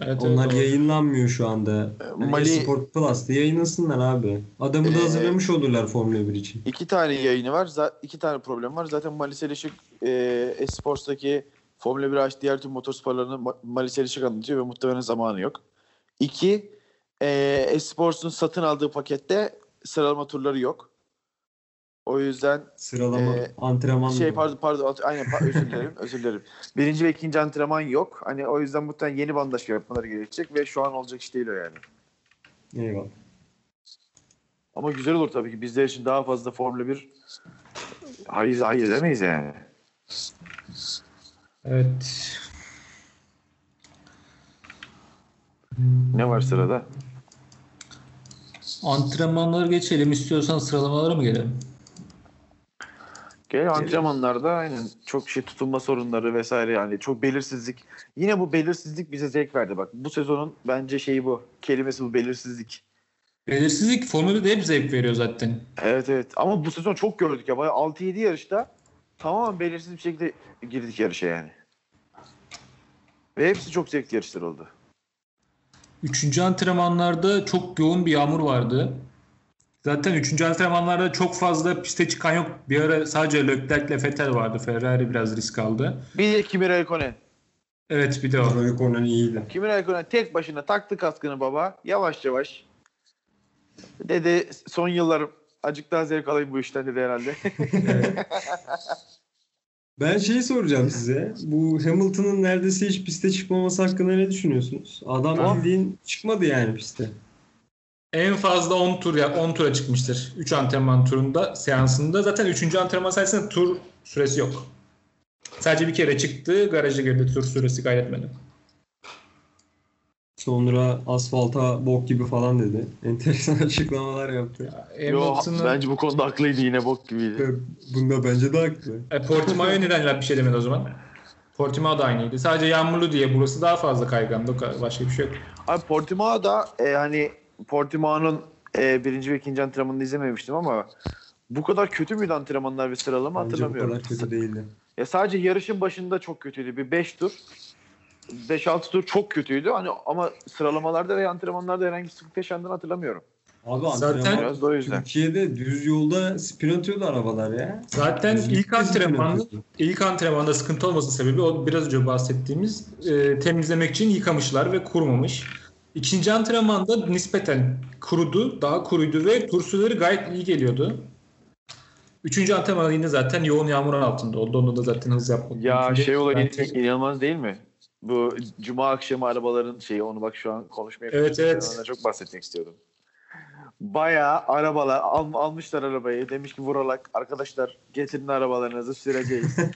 Evet, Onlar evet, yayınlanmıyor şu anda. Yani Mali- Sport Plus'ta yayınlasınlar abi. Adamı da Ee, hazırlamış olurlar Formula 1 için. İki tane yayını var. za- iki tane problem var. Zaten Malis Elişik e, Esports'taki Formula 1 hariç diğer tüm motorsporlarını Ma- Malis Elişik anlatıyor ve muhtemelen zamanı yok. İki, e, Esports'un satın aldığı pakette sıralama turları yok. O yüzden Sıralama, Ee, antrenman. şey pardon pardon at- aynen pa- özür dilerim özür dilerim. Birinci ve ikinci antrenman yok. Hani o yüzden muhtemelen yeni bandaj yapmaları gerekecek ve şu an olacak iş değil o yani. Eyvallah. Ama güzel olur tabii ki bizler için daha fazla Formula 1 hayır hayır demeyiz yani. Evet. Ne var sırada? Antrenmanları geçelim. İstiyorsan sıralamalara mı gelelim? Gel antrenmanlarda aynen çok şey tutunma sorunları vesaire yani çok belirsizlik. Yine bu belirsizlik bize zevk verdi bak. Bu sezonun bence şeyi bu. Kelimesi bu belirsizlik. Belirsizlik Formula 1'de hep zevk veriyor zaten. Evet evet ama bu sezon çok gördük ya. Bayağı 6-7 yarışta tamamen belirsiz bir şekilde girdik yarışa yani. Ve hepsi çok zevkli yarışlar oldu. Üçüncü antrenmanlarda çok yoğun bir yağmur vardı. Zaten üçüncü antrenmanlarda çok fazla piste çıkan yok. Bir ara sadece Leclerc ile Vettel vardı. Ferrari biraz risk aldı. Bir de Kimi Räikkönen. Evet bir de o. Raikkonen iyiydi. Kimi Räikkönen tek başına taktı kaskını baba. Yavaş yavaş. Dedi son yıllar acık daha zevk alayım bu işten dedi herhalde. Ben şeyi soracağım size. Bu Hamilton'ın neredeyse hiç piste çıkmaması hakkında ne düşünüyorsunuz? Adam bildiğin çıkmadı yani piste. En fazla 10 tur ya 10 tura çıkmıştır. 3 antrenman turunda seansında. Zaten 3. antrenman sayesinde tur süresi yok. Sadece bir kere çıktı. Garaja girdi. Tur süresi kaydetmedi. Sonra asfalta bok gibi falan dedi. Enteresan açıklamalar yaptı. Yo, Hamilton'ın bence bu konuda haklıydı yine bok gibiydi. Ve Bunda bence de haklı. E, Portimao'ya neden bir şey demedi o zaman? Portimao da aynıydı. Sadece yağmurlu diye burası daha fazla kaygandı. O kadar. Başka bir şey yok. Abi Portimao da e, hani Portimao'nun e, birinci ve ikinci antrenmanını izlememiştim ama bu kadar kötü müydü antrenmanlar ve sıralama Bence bu hatırlamıyorum. kadar kötü değildi. Ya sadece yarışın başında çok kötüydü. Bir 5 tur 5-6 tur çok kötüydü. Hani ama sıralamalarda ve antrenmanlarda herhangi bir sıkıntı yaşandığını hatırlamıyorum. Abi Zaten- antrenman Biraz da o yüzden. Türkiye'de düz yolda spin atıyordu arabalar ya. Zaten Düz ilk spin antrenmanda ilk antrenmanda sıkıntı olmasının sebebi o biraz önce bahsettiğimiz e, temizlemek için yıkamışlar ve kurumamış. İkinci antrenmanda nispeten kurudu, daha kuruydu ve tur süreleri gayet iyi geliyordu. Üçüncü antrenmanda yine zaten yoğun yağmur altında oldu. Onda da zaten hız yapmadı. Ya Üçüncü- şey olayı inanılmaz değil mi? Bu cuma akşamı arabaların şeyi onu bak şu an konuşmaya Evet, evet. Çok bahsetmek istiyordum. bayağı arabalar al, almışlar arabayı. Demiş ki vuralak arkadaşlar getirin arabalarınızı süreceğiz.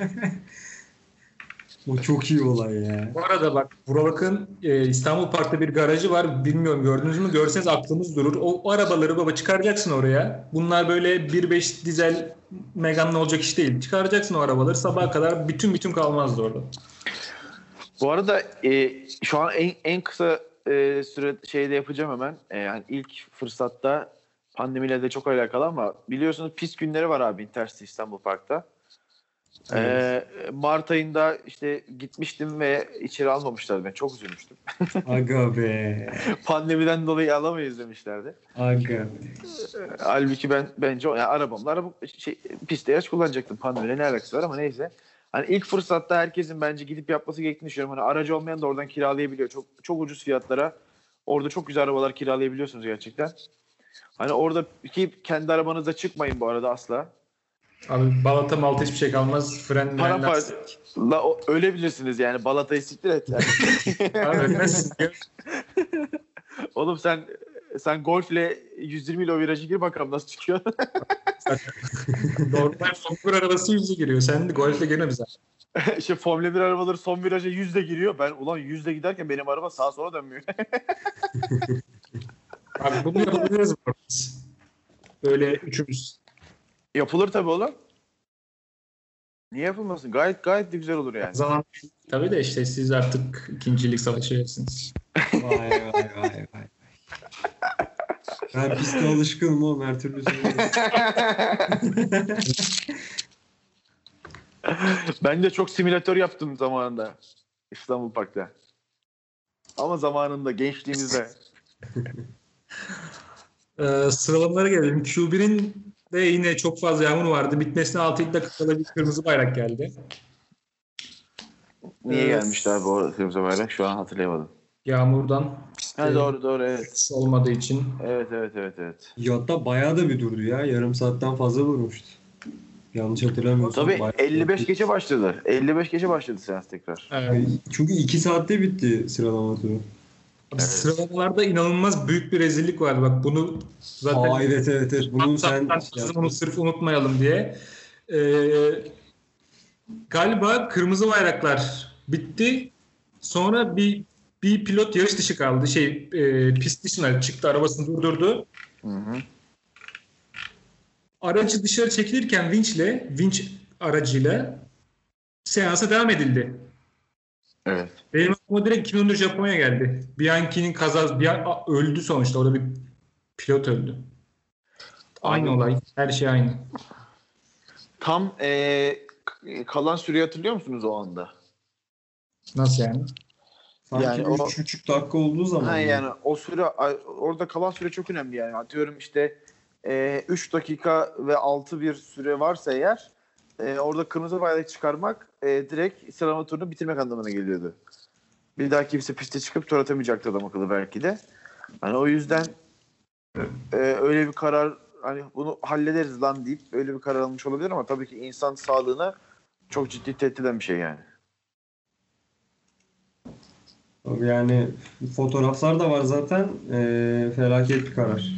O çok iyi olay ya. Bu arada bak Burak'ın e, İstanbul Park'ta bir garajı var. Bilmiyorum gördünüz mü? Görseniz aklınız durur. O, o arabaları baba çıkaracaksın oraya. Bunlar böyle 1.5 dizel Megane'la olacak iş değil. Çıkaracaksın o arabaları. Sabaha kadar bütün bütün kalmazdı orada. Bu arada e, şu an en, en kısa e, süre şeyde yapacağım hemen. E, yani ilk fırsatta pandemiyle de çok alakalı ama biliyorsunuz pist günleri var abi Intercity İstanbul Park'ta. E, Mart ayında işte gitmiştim ve içeri almamışlardı. Ben çok üzülmüştüm. Aga be. Pandemiden dolayı alamayız demişlerdi. Aga be. Halbuki ben bence yani arabamla araba şey, pistte yarış kullanacaktım. Pandemiyle ne alakası var ama neyse. Hani ilk fırsatta herkesin bence gidip yapması gerektiğini düşünüyorum. Hani aracı olmayan da oradan kiralayabiliyor. Çok çok ucuz fiyatlara. Orada çok güzel arabalar kiralayabiliyorsunuz gerçekten. Hani orada ki kendi arabanızda çıkmayın bu arada asla. Abi balata malta hiçbir şey kalmaz. Fren Para la, o- ölebilirsiniz yani. Balatayı siktir et. Yani. Abi ölmezsin. Oğlum sen sen golfle 120 ile o virajı gir bakalım nasıl çıkıyor. Normal Formula arabası yüzü giriyor. Sen de golfle girme bize. işte Formula 1 arabaları son viraja yüzde giriyor. Ben ulan yüzde giderken benim araba sağa sola dönmüyor. Abi bunu yapabiliriz biz. Böyle üçümüz. Yapılır tabii oğlum. Niye yapılmasın? Gayet gayet de güzel olur yani. Zaman tabii de işte siz artık ikincilik savaşıyorsunuz. Vay vay vay vay. Ben piste alışkınım oğlum her türlü. Ben de çok simülatör yaptım zamanında. İstanbul Park'ta. Ama zamanında gençliğimizde. Ee, sıralamalara gelelim. Q1'in de yine çok fazla yağmur vardı. Bitmesine 6 dakikada bir kırmızı bayrak geldi. Niye Ee, gelmişti abi o kırmızı bayrak? Şu an hatırlayamadım. Yağmurdan pistte Ha, doğru doğru evet. olmadığı için. Evet evet evet evet. Yatta bayağı da bir durdu ya. Yarım saatten fazla durmuştu. Yanlış hatırlamıyorsam. Tabii bayağı- 55 geçe başladı. 55 geçe başladı seans tekrar. Evet. Çünkü 2 saatte bitti sıralama turu. Abi Sıralamalarda inanılmaz büyük bir rezillik vardı. Bak bunu zaten Aa evet evet evet. Bunu sen bunu sırf unutmayalım diye. Ee, galiba kırmızı bayraklar bitti. Sonra bir bir pilot yarış dışı kaldı. Şey e, pist dışına çıktı, arabasını durdurdu. Hı hı. Aracı dışarı çekilirken vinçle, vinç aracıyla seansa devam edildi. Evet. Benim aklıma direkt 2014 Japonya geldi. Bianchi'nin kazası, Bian- öldü sonuçta. Orada bir pilot öldü. Aynı Abi- olay. Her şey aynı. Tam ee, kalan süreyi hatırlıyor musunuz o anda? Nasıl yani? Sanki Yani o- 3,5 dakika olduğu zaman. Ha yani o süre orada kalan süre çok önemli yani. Atıyorum işte 3 dakika ve 6 bir süre varsa eğer e, orada kırmızı bayrak çıkarmak e, direkt sıralama turunu bitirmek anlamına geliyordu. Bir daha kimse piste çıkıp tur atamayacaktı adam akıllı belki de. Hani o yüzden e, öyle bir karar hani bunu hallederiz lan deyip öyle bir karar almış olabilir ama tabii ki insan sağlığına çok ciddi tehdit eden bir şey yani. Yani fotoğraflar da var zaten. Ee, felaket bir karar.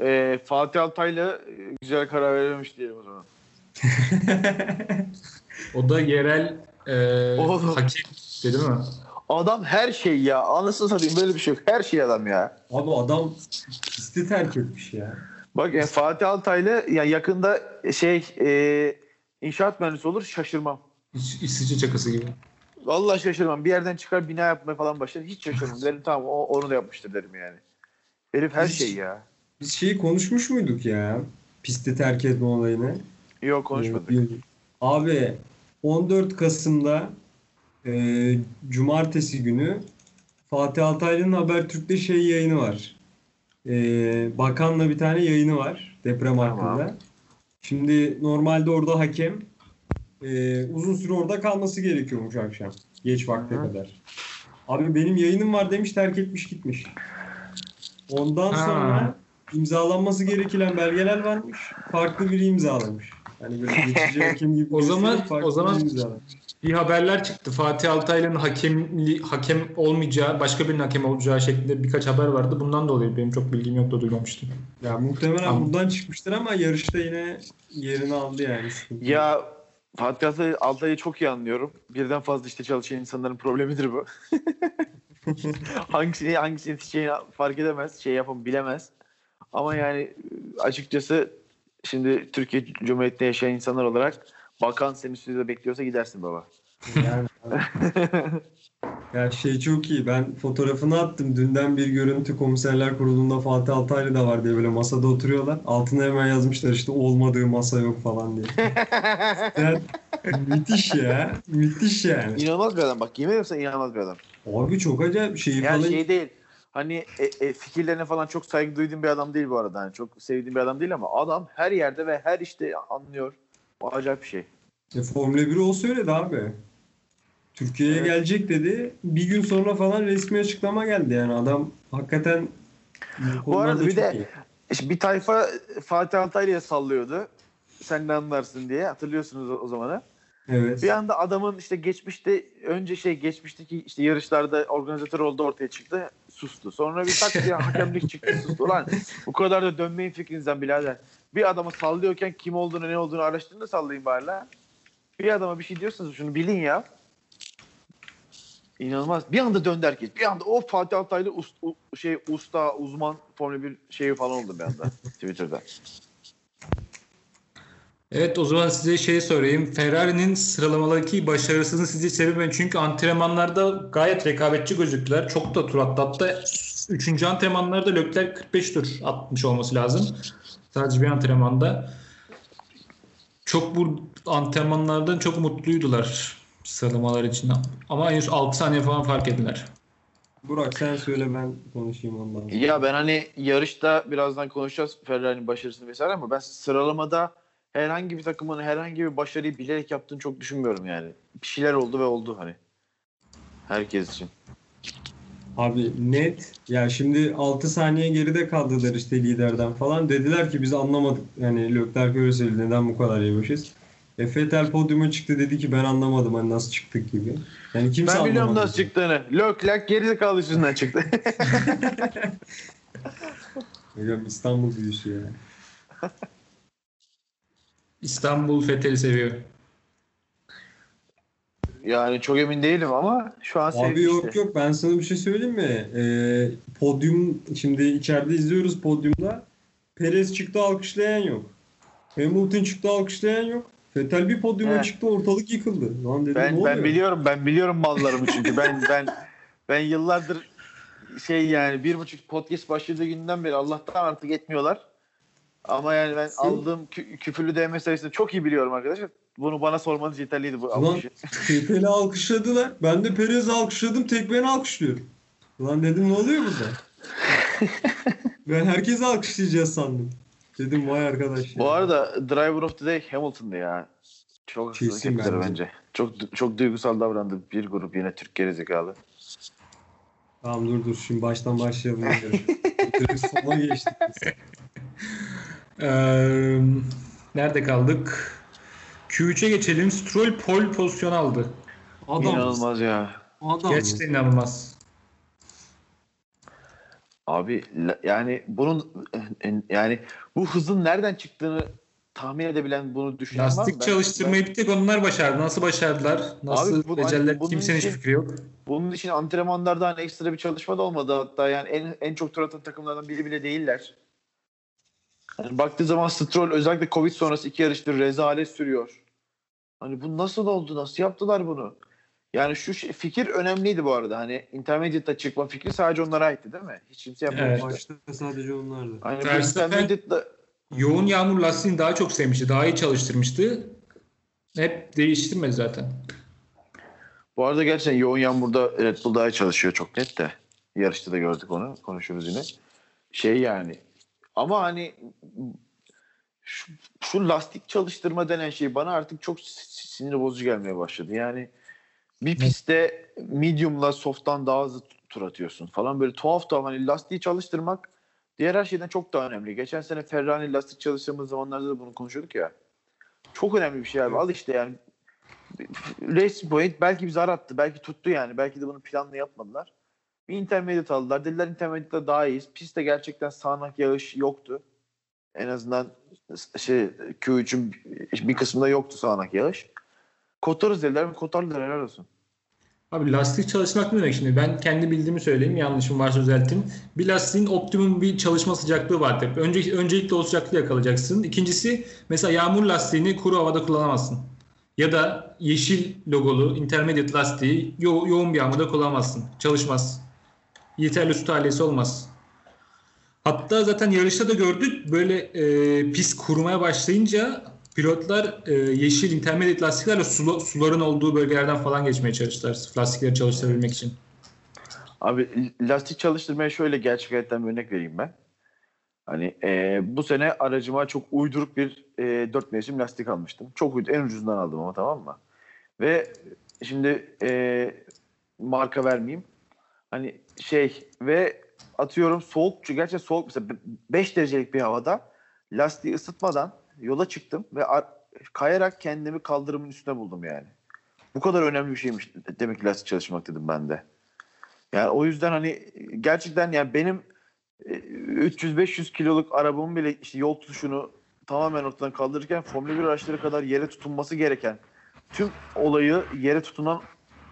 E, Fatih Altaylı e, güzel karar verilmiş diyelim o zaman. O da yerel e, Oğlum. hakem değil mi? Adam her şey ya. Anasını satayım böyle bir şey yok. Her şey adam ya. Abi adam pisti terk etmiş ya. Bak yani Fatih Altaylı yani yakında şey e, inşaat mühendisi olur şaşırmam. İş, işsizce çakası gibi. Vallahi şaşırmam. Bir yerden çıkar bina yapmaya falan başlar. Hiç şaşırmam. derim tamam o, onu da yapmıştır derim yani. Herif her Hiç- şey ya. Biz şeyi konuşmuş muyduk ya? Pisti terk etme olayını. Yok konuşmadık. Ee, Abi 14 Kasım'da e, Cumartesi günü Fatih Altaylı'nın Habertürk'te şey yayını var. E, bakanla bir tane yayını var deprem Tamam. hakkında. Şimdi normalde orada hakem e, uzun süre orada kalması gerekiyormuş akşam. Geç vakte Hı. kadar. Abi benim yayınım var demiş terk etmiş gitmiş. Ondan Ha. sonra imzalanması gereken belgeler varmış. Farklı biri imzalamış. Hani böyle geçici hakem gibi. O zaman- o zaman- bir haberler çıktı. Fatih Altaylı'nın hakemli, hakem olmayacağı, başka birinin hakem olacağı şeklinde birkaç haber vardı. Bundan dolayı benim çok bilgim yoktu, duymamıştım. Ya muhtemelen Tamam. buradan çıkmıştır ama yarışta yine yerini aldı yani. Ya Fatih Altay- Altay'ı çok iyi anlıyorum. Birden fazla işte çalışan insanların problemidir bu. hangisini hangisini yetişeceğini fark edemez, şey yapam bilemez. Ama yani açıkçası şimdi Türkiye Cumhuriyeti'nde yaşayan insanlar olarak bakan seni stüdyoda bekliyorsa gidersin baba. Yani, ya şey çok iyi. Ben fotoğrafını attım. Dünden bir görüntü komiserler kurulunda Fatih Altaylı da var diye böyle masada oturuyorlar. Altına hemen yazmışlar işte olmadığı masa yok falan diye. Yani, müthiş ya. Müthiş yani. İnanılmaz bir adam bak yemin ederim inanılmaz bir adam. Abi çok acayip şeyi Yani falan. şey değil. Hani e, e, fikirlerine falan çok saygı duyduğum bir adam değil bu arada. Hani çok sevdiğim bir adam değil ama adam her yerde ve her işte anlıyor. O acayip bir şey. E, Formula 1 o söyledi abi. Türkiye'ye Evet. gelecek dedi. Bir gün sonra falan resmi açıklama geldi yani adam hakikaten Bu arada bir de- iyi. Bir tayfa Fatih Altaylı'ya sallıyordu. Sen de anlarsın diye hatırlıyorsunuz o, o zamanı. Evet. Bir anda adamın işte geçmişte önce şey geçmişteki işte yarışlarda organizatör oldu ortaya çıktı sustu. Sonra bir tak diye hakemlik çıktı sustu. Ulan bu kadar da dönmeyin fikrinizden birader. Bir adamı sallıyorken kim olduğunu ne olduğunu araştırın da sallayın bari lan. Bir adama bir şey diyorsanız şunu bilin ya. İnanılmaz. Bir anda döndü herkes. Bir anda o Fatih Altaylı us- u- şey usta, uzman Formula 1 şeyi falan oldu bir anda Twitter'da. Evet o zaman size şey sorayım. Ferrari'nin sıralamalardaki başarısını sizce sebebi çünkü antrenmanlarda gayet rekabetçi gözüktüler. Çok da tur attı. Hatta 3. antrenmanlarda Leclerc 45 tur atmış olması lazım. Sadece bir antrenmanda. Çok bu antrenmanlardan çok mutluydular sıralamalar için. Ama henüz 6 saniye falan fark ettiler. Burak sen söyle ben konuşayım ondan. sonra. Ya ben hani yarışta birazdan konuşacağız Ferrari'nin başarısını vesaire ama ben sıralamada herhangi bir takımın herhangi bir başarıyı bilerek yaptığını çok düşünmüyorum yani. Bir şeyler oldu ve oldu hani. Herkes için. Abi net. Ya şimdi 6 saniye geride kaldılar işte liderden falan. Dediler ki biz anlamadık. Yani Leclerc öyle söyledi. Neden bu kadar yavaşız? E Vettel podyuma çıktı dedi ki ben anlamadım hani nasıl çıktık gibi. Yani kimse ben biliyorum anlamadı. nasıl çıktığını. Leclerc geride kaldı yüzünden çıktı. Hocam İstanbul büyüsü ya. İstanbul Fethel'i seviyor. yani çok emin değilim ama şu an Abi yok işte. yok ben sana bir şey söyleyeyim mi? Ee, podyum şimdi içeride izliyoruz podyumda. Perez çıktı alkışlayan yok. Hamilton çıktı alkışlayan yok. Vettel bir podyuma He. çıktı ortalık yıkıldı. Lan dedim ne Ben oluyor? ben biliyorum ben biliyorum mallarımı çünkü ben ben ben yıllardır şey yani bir buçuk podcast başladığı günden beri Allah'tan artık etmiyorlar. Ama yani ben Sen- aldığım kü- küfürlü DM sayısını çok iyi biliyorum arkadaşlar. Bunu bana sormanız yeterliydi bu Ulan alkışı. Vettel'i alkışladılar. Ben de Perez'i alkışladım. Tek beni alkışlıyorum. Lan dedim ne oluyor burada? ben herkesi alkışlayacağız sandım. Dedim vay arkadaş. ya. Bu arada Driver of the Day Hamilton'dı ya. Çok haksızlık Kesin ettiler bence. bence. Çok çok duygusal davrandı bir grup yine Türk gerizekalı. Tamam dur dur şimdi baştan başlayalım. Direkt sona geçtik. biz. Ee, nerede kaldık? Q3'e geçelim. Stroll pole pozisyon aldı. Adam. İnanılmaz ya. Adam. Gerçekten inanılmaz. Abi yani bunun yani bu hızın nereden çıktığını tahmin edebilen bunu düşünen? Lastik çalıştırmayı ben- bir tek onlar başardı. Nasıl başardılar? Nasıl Abi bu- becerdiler? bunun Kimsenin hiç için- fikri yok. Bunun için antrenmanlarda hani ekstra bir çalışma da olmadı hatta yani en, en çok tur atan takımlardan biri bile değiller. Yani baktığı zaman Stroll özellikle Covid sonrası iki yarıştır rezalet sürüyor. Hani bu nasıl oldu? Nasıl yaptılar bunu? Yani şu şey- fikir önemliydi bu arada. Hani intermediate'da çıkma fikri sadece onlara aitti değil mi? Hiç kimse yapmamıştı. Başta sadece onlardı. Hani bu Verstappen- intermediate'da Yoğun yağmur lastiğini daha çok sevmişti. Daha iyi çalıştırmıştı. Hep değiştirmedi zaten. Bu arada gerçekten yoğun yağmurda Red Bull daha iyi çalışıyor çok net de. Yarışta da gördük onu. Konuşuruz yine. Şey yani. Ama hani şu, şu lastik çalıştırma denen şey bana artık çok sinir bozucu gelmeye başladı. Yani bir pistte medium'la soft'tan daha hızlı tur atıyorsun falan böyle tuhaf tuhaf hani lastiği çalıştırmak diğer her şeyden çok daha önemli. Geçen sene Ferrari lastik çalıştığımız zamanlarda da bunu konuşuyorduk ya. Çok önemli bir şey abi. Al işte yani. Racing Point belki bir zar attı. Belki tuttu yani. Belki de bunu planlı yapmadılar. Bir intermediate aldılar. Dediler intermediate'da daha iyiyiz. Pistte gerçekten sağanak yağış yoktu. En azından şey Q3'ün bir kısmında yoktu sağanak yağış. Kotarız dediler ve kotardılar helal olsun. Abi lastik çalışmak ne demek şimdi? Ben kendi bildiğimi söyleyeyim. Yanlışım varsa düzeltin. Bir lastiğin optimum bir çalışma sıcaklığı vardır. Önce, öncelikle o sıcaklığı yakalayacaksın. İkincisi mesela yağmur lastiğini kuru havada kullanamazsın. Ya da yeşil logolu intermediate lastiği yo- yoğun bir yağmurda kullanamazsın. Çalışmaz. Yeterli su tahliyesi olmaz. Hatta zaten yarışta da gördük böyle e, pist kurumaya başlayınca pilotlar e, yeşil intermediate lastiklerle sula- suların olduğu bölgelerden falan geçmeye çalıştılar. Lastikleri çalıştırabilmek için. Abi lastik çalıştırmaya şöyle gerçek bir örnek vereyim ben. Hani e, bu sene aracıma çok uyduruk bir e, 4 mevsim lastik almıştım. Çok uydu, en ucuzundan aldım ama tamam mı? Ve şimdi e, marka vermeyeyim. Hani şey ve atıyorum soğuk gerçekten soğuk mesela 5 derecelik bir havada lastiği ısıtmadan yola çıktım ve ar- kayarak kendimi kaldırımın üstüne buldum yani. Bu kadar önemli bir şeymiş demek ki lastik çalışmak dedim ben de. Yani o yüzden hani gerçekten yani benim e, 300-500 kiloluk arabamın bile işte yol tutuşunu tamamen ortadan kaldırırken Formula 1 araçları kadar yere tutunması gereken tüm olayı yere tutunan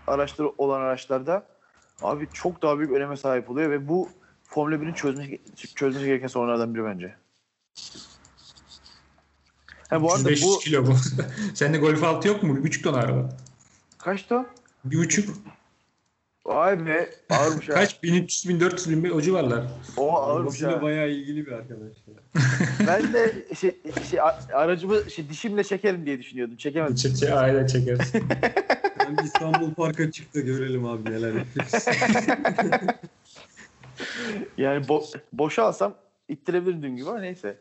araçları olan araçlarda abi çok daha büyük öneme sahip oluyor ve bu Formula 1'in çözmesi, çözmesi gereken sorunlardan biri bence. Ha, bu arada 500 bu kilo bu. Sende Golf 6 yok mu? 1,5 ton araba. kaçtı o? 1,5 Vay be ağırmış ha. kaç? 1300 1400 bin o civarlar. O ağırmış ha. bayağı ilgili bir arkadaş. Ben de şey, şey, aracımı şey, dişimle çekerim diye düşünüyordum. Çekemedim. Çe çe aile çekeriz. Ben bir İstanbul Park'a çık da görelim abi neler yapıyoruz. Yani bo- boşa alsam ittirebilirim dün gibi ama neyse.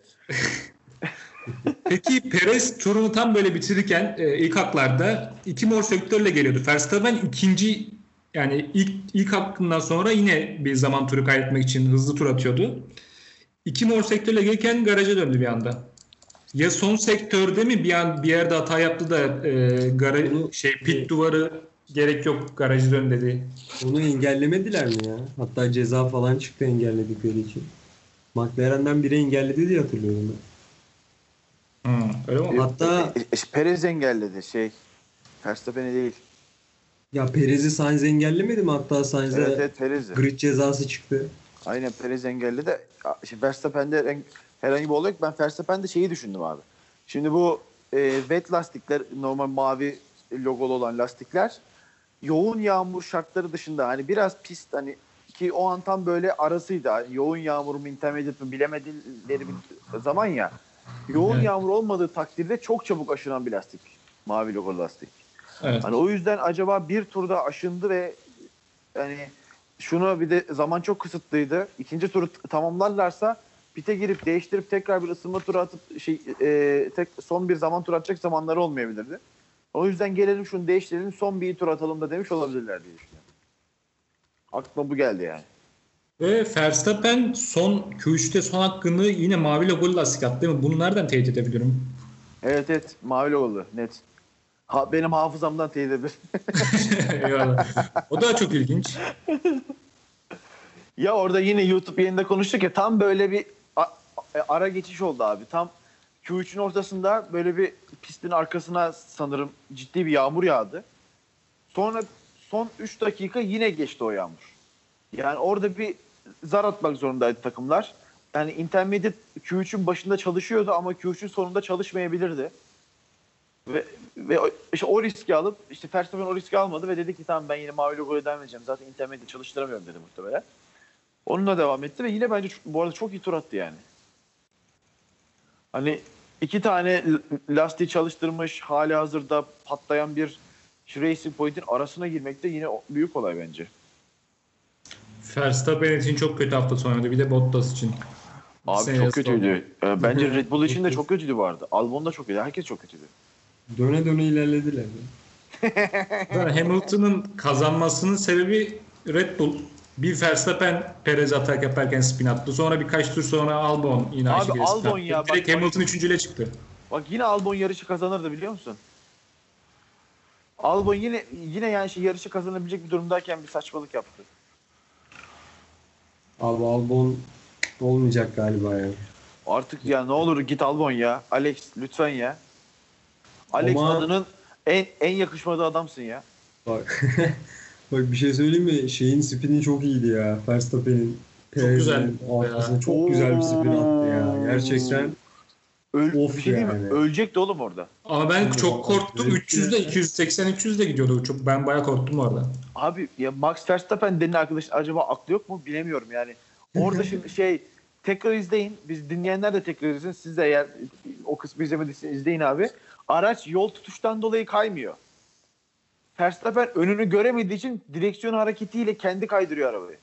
Peki Perez turunu tam böyle bitirirken e, ilk haklarda iki mor sektörle geliyordu. Verstappen ikinci yani ilk ilk hakkından sonra yine bir zaman turu kaybetmek için hızlı tur atıyordu. İki mor sektörle gelirken garaja döndü bir anda. Ya son sektörde mi bir an bir yerde hata yaptı da e, gara, şey pit duvarı gerek yok garajı dön dedi. Onu engellemediler mi ya? Hatta ceza falan çıktı engelledikleri için. McLaren'den biri engelledi diye hatırlıyorum ben. Hmm, öyle mi? Hatta- E, e, Perez engelledi şey. Verstappen'i değil. Ya Perez'i Sainz engellemedi mi? Hatta Sainz'e Evet evet Perez'i. grid cezası çıktı. Aynen Perez engelledi. Ya, Şimdi Verstappen'de en- herhangi bir olay yok. Ben Verstappen'de şeyi düşündüm abi. Şimdi bu e, wet lastikler normal mavi logolu olan lastikler yoğun yağmur şartları dışında hani biraz pist hani ki o an tam böyle arasıydı. Hani yoğun yağmur mu intermediate mi bilemedikleri bir zaman ya. Yoğun Evet. yağmur olmadığı takdirde çok çabuk aşınan bir lastik. Mavi logolu lastik. Evet. Hani o yüzden acaba bir turda aşındı ve yani şunu bir de zaman çok kısıtlıydı. İkinci turu tamamlarlarsa pite girip değiştirip tekrar bir ısınma turu atıp şey e, tek son bir zaman tur atacak zamanları olmayabilirdi. O yüzden gelelim şunu değiştirelim son bir tur atalım da demiş olabilirler diye düşünüyorum. Aklıma bu geldi yani. Ve Verstappen son Q3'te son hakkını yine mavi logolu lastik attı değil mi? Bunu nereden teyit edebilirim? Evet evet mavi oldu net. Ha, benim hafızamdan teyit edebilir. Eyvallah. O da çok ilginç. Ya orada yine YouTube yayında konuştuk ya tam böyle bir ara geçiş oldu abi. Tam Q3'ün ortasında böyle bir pistin arkasına sanırım ciddi bir yağmur yağdı. Sonra son 3 dakika yine geçti o yağmur. Yani orada bir zar atmak zorundaydı takımlar. Yani intermediate Q3'ün başında çalışıyordu ama Q3'ün sonunda çalışmayabilirdi. Ve, ve işte o riski alıp işte Verstappen o riski almadı ve dedi ki tamam ben yine mavi logoya devam edeceğim. Zaten intermediate çalıştıramıyorum dedi muhtemelen. Onunla devam etti ve yine bence bu arada çok iyi tur attı yani. Hani iki tane lastiği çalıştırmış hali hazırda patlayan bir Racing Point'in arasına girmek de yine büyük olay bence. Verstappen için çok kötü hafta sonuydu. Bir de Bottas için. Abi Seneye çok kötüydü. Ee, Bence Red Bull için de çok kötüydü arada. Albon da çok kötüydü. Herkes çok kötüydü. Döne döne ilerlediler. Hamilton'ın kazanmasının sebebi Red Bull. Bir Verstappen Perez atak yaparken spin attı. Sonra birkaç tur sonra Albon yine Abi aynı şekilde spin Albon attı. ya, bak- Direkt Hamilton üçüncüyle çıktı. Bak yine Albon yarışı kazanırdı biliyor musun? Albon yine yine yani şey yarışı kazanabilecek bir durumdayken bir saçmalık yaptı. Abi Albon olmayacak galiba ya. Artık ya ne olur git Albon ya. Alex lütfen ya. Alex Ama- adının en en yakışmadığı adamsın ya. Bak. Bak bir şey söyleyeyim mi? Şeyin spini çok iyiydi ya. Verstappen'in. Perez'in güzel arkasına çok güzel bir spin attı ya. Gerçekten Öl, Of şey diyeyim mi? yani. Ölecekti oğlum orada. Ama ben çok korktum. Benimki- 300'de 280 300'de gidiyordu. Çok ben bayağı korktum orada. Abi ya Max Verstappen denen arkadaş acaba aklı yok mu bilemiyorum yani. Orada şimdi şey tekrar izleyin. Biz dinleyenler de tekrar izleyin. Siz de eğer o kısmı izlemediyseniz izleyin abi. Araç yol tutuştan dolayı kaymıyor. Verstappen önünü göremediği için direksiyon hareketiyle kendi kaydırıyor arabayı.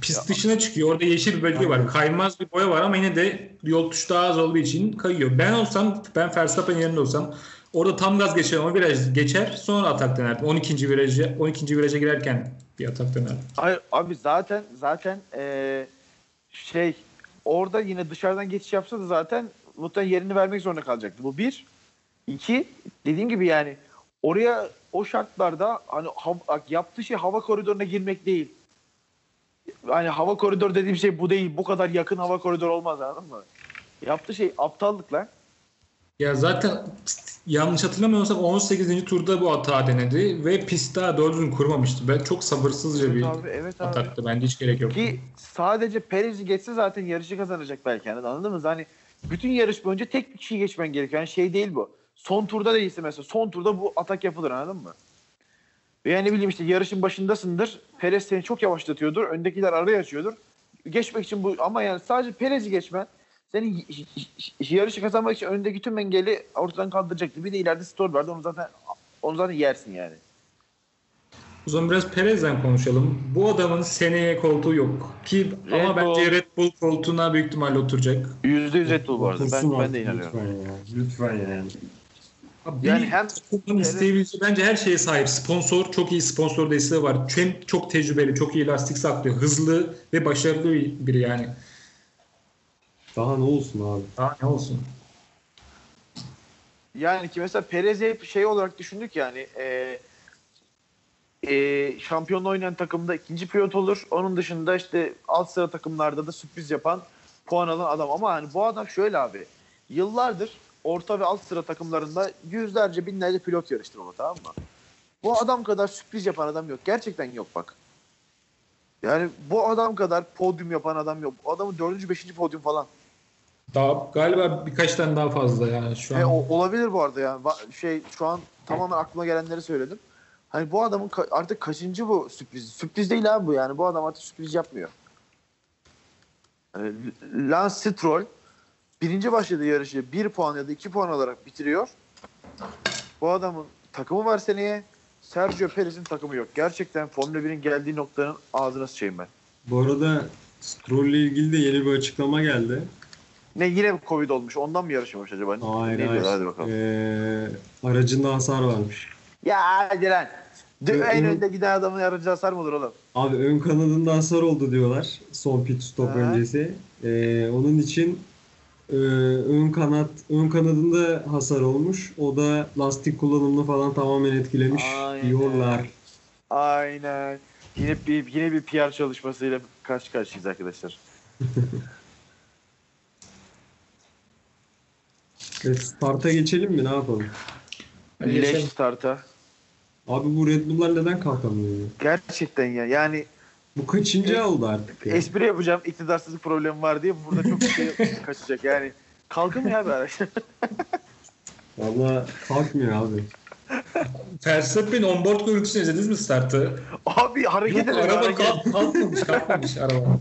Pist dışına çıkıyor. Orada yeşil bir bölge var. Kaymaz bir boya var ama yine de yol tuşu daha az olduğu için kayıyor. Ben olsam, ben Verstappen yerinde olsam orada tam gaz geçer ama viraj geçer sonra atak denerdim. 12. viraja 12. viraja girerken bir atak denerdim. Hayır abi zaten zaten eee, şey orada yine dışarıdan geçiş yapsa da zaten muhtemelen yerini vermek zorunda kalacaktı. Bu bir. İki dediğim gibi yani oraya o şartlarda hani bak yaptığı şey hava koridoruna girmek değil. Hani hava koridor dediğim şey bu değil. Bu kadar yakın hava koridoru olmaz anladın mı? Yaptığı şey aptallık lan. Ya zaten yanlış hatırlamıyorsam 18. turda bu hata denedi ve pist daha doğru kurmamıştı. Ben çok sabırsızca bir Abi evet abi. ataktı. Bence hiç gerek yok. Ki sadece Perez'i geçse zaten yarışı kazanacak belki yani anladın mı? Hani bütün yarış boyunca tek bir kişiyi geçmen gerekiyor. Yani şey değil bu. Son turda değilse mesela son turda bu atak yapılır anladın mı? Veya ne bileyim işte yarışın başındasındır. Perez seni çok yavaşlatıyordur. Öndekiler araya açıyordur. Geçmek için bu ama yani sadece Perez'i geçmen senin yarışı kazanmak için öndeki tüm engeli ortadan kaldıracaktı. Bir de ileride store vardı. Onu zaten onu zaten yersin yani. O zaman biraz Perez'den konuşalım. Bu adamın seneye koltuğu yok. Ki Red ama Bull. bence Red Bull koltuğuna büyük ihtimalle oturacak. Yüzde yüz Red Bull bu arada. Ben, ben de inanıyorum. Lütfen ya. Lütfen yani. Abi Yani bir hem takımın isteyebileceği bence her şeye sahip. Sponsor, çok iyi sponsor desteği var. Hem çok tecrübeli, çok iyi lastik saklıyor. Hızlı ve başarılı biri yani. Daha ne olsun abi? Daha ne olsun. Yani ki mesela Perez'i hep şey olarak düşündük yani e, e, şampiyonla oynayan takımda ikinci pilot olur. Onun dışında işte alt sıra takımlarda da sürpriz yapan puan alan adam. Ama hani bu adam şöyle abi. Yıllardır orta ve alt sıra takımlarında yüzlerce binlerce pilot yarıştır ama tamam mı? Bu adam kadar sürpriz yapan adam yok. Gerçekten yok bak. Yani bu adam kadar podyum yapan adam yok. Bu adamın dördüncü, beşinci podyum falan. Daha galiba birkaç tane daha fazla yani şu an. E, o- olabilir bu arada yani. Şey şu an tamamen aklıma gelenleri söyledim. Hani bu adamın ka- artık kaçıncı bu sürpriz? Sürpriz değil abi bu yani. Bu adam artık sürpriz yapmıyor. Yani Lance Stroll birinci başladığı yarışı bir puan ya da iki puan alarak bitiriyor. Bu adamın takımı var seneye. Sergio Perez'in takımı yok. Gerçekten Formula 1'in geldiği noktanın ağzına sıçayım ben. Bu arada Stroll ile ilgili de yeni bir açıklama geldi. Ne yine Covid olmuş. Ondan mı yarışmamış acaba? Hayır ne hayır. diyorlar? Hadi bakalım. Ee, aracında hasar varmış. Ya hadi lan. De- Ve en onu- önde giden adamın yarıcı hasar mı olur oğlum? Abi ön kanadında hasar oldu diyorlar son pit stop Ha. öncesi. Ee, onun için e, ön kanat ön kanadında hasar olmuş. O da lastik kullanımını falan tamamen etkilemiş Aynen. diyorlar. Aynen. Yine bir yine bir PR çalışmasıyla karşı karşıyayız arkadaşlar. E, start'a geçelim mi? Ne yapalım? Leş starta. Abi bu Red Bull'lar neden kalkamıyor? Gerçekten ya. Yani Bu kaçıncı oldu artık ya? espri yapacağım iktidarsızlık problemi var diye burada çok şey kaçacak. Yani kalkın ya bir araç. Valla kalkmıyor abi. Verstappen onboard görüntüsünü izlediniz mi startı? Abi hareket edin. araba hareket. kalk, kalkmamış, kalkmamış araba.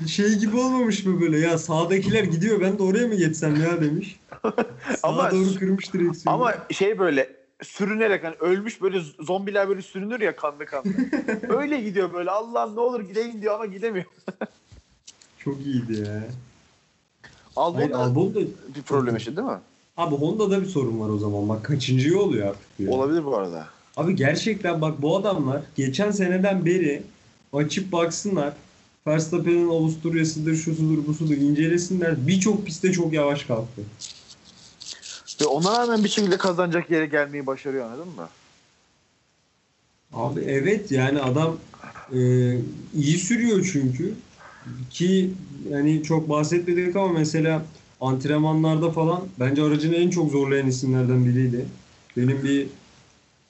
Bir şey gibi olmamış mı böyle? Ya sağdakiler gidiyor ben de oraya mı geçsem ya demiş. Sağa Ama- doğru kırmış direksiyonu. Ama şey böyle sürünerek hani ölmüş böyle zombiler böyle sürünür ya kanlı kanlı. Öyle gidiyor böyle Allah'ım ne olur gideyim diyor ama gidemiyor. Çok iyiydi ya. Hayır, Albon da Albon da... bir problem yaşadı değil mi? Abi Honda'da bir sorun var o zaman. Bak kaçıncı oluyor artık. ya. Olabilir bu arada. Abi gerçekten bak bu adamlar geçen seneden beri açıp baksınlar. Verstappen'in Avusturya'sıdır, şusudur, busudur incelesinler. Birçok pistte çok yavaş kalktı. Ve ona rağmen bir şekilde kazanacak yere gelmeyi başarıyor anladın mı? Abi evet yani adam e, iyi sürüyor çünkü. Ki yani çok bahsetmedik ama mesela antrenmanlarda falan bence aracını en çok zorlayan isimlerden biriydi. Benim bir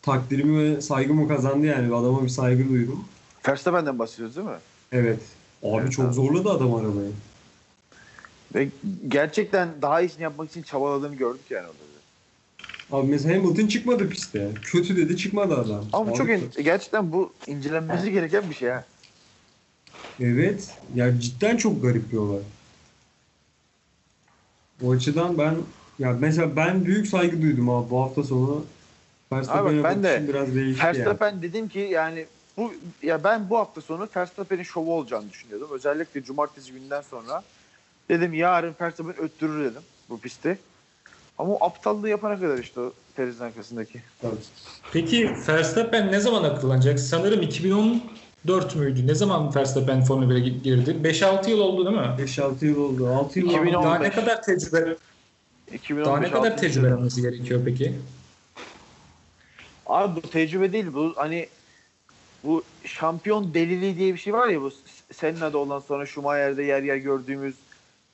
takdirimi ve saygımı kazandı yani. Adama bir saygı duydum. Verstappen'den bahsediyoruz değil mi? Evet. Abi Evet çok abi. zorladı adam arabayı. Ve gerçekten daha iyisini yapmak için çabaladığını gördük yani orada. da. Abi mesela Hamilton çıkmadı piste. Kötü dedi çıkmadı adam. Ama bu çok in- gerçekten bu incelenmesi gereken bir şey ha. Evet. Ya cidden çok garip bir olay. O açıdan ben ya mesela ben büyük saygı duydum abi bu hafta sonu. Verstappen'e ben de biraz değişti yani. Verstappen dedim ki yani bu ya ben bu hafta sonu Verstappen'in şovu olacağını düşünüyordum. Özellikle cumartesi günden sonra dedim yarın Verstappen öttürür dedim bu pisti. Ama o aptallığı yapana kadar işte o Perez'in arkasındaki. Peki Verstappen ne zaman akıllanacak? Sanırım 2014 müydü? Ne zaman Verstappen Formula 1'e girdi? 5-6 yıl oldu değil mi? 5-6 yıl oldu. 6 yıl 2010 oldu. Daha ne 15. kadar tecrübe 2015 daha ne kadar tecrübe yıl. alması gerekiyor peki? Abi bu tecrübe değil bu hani bu şampiyon deliliği diye bir şey var ya bu Senna'da olan sonra Schumacher'de yer yer gördüğümüz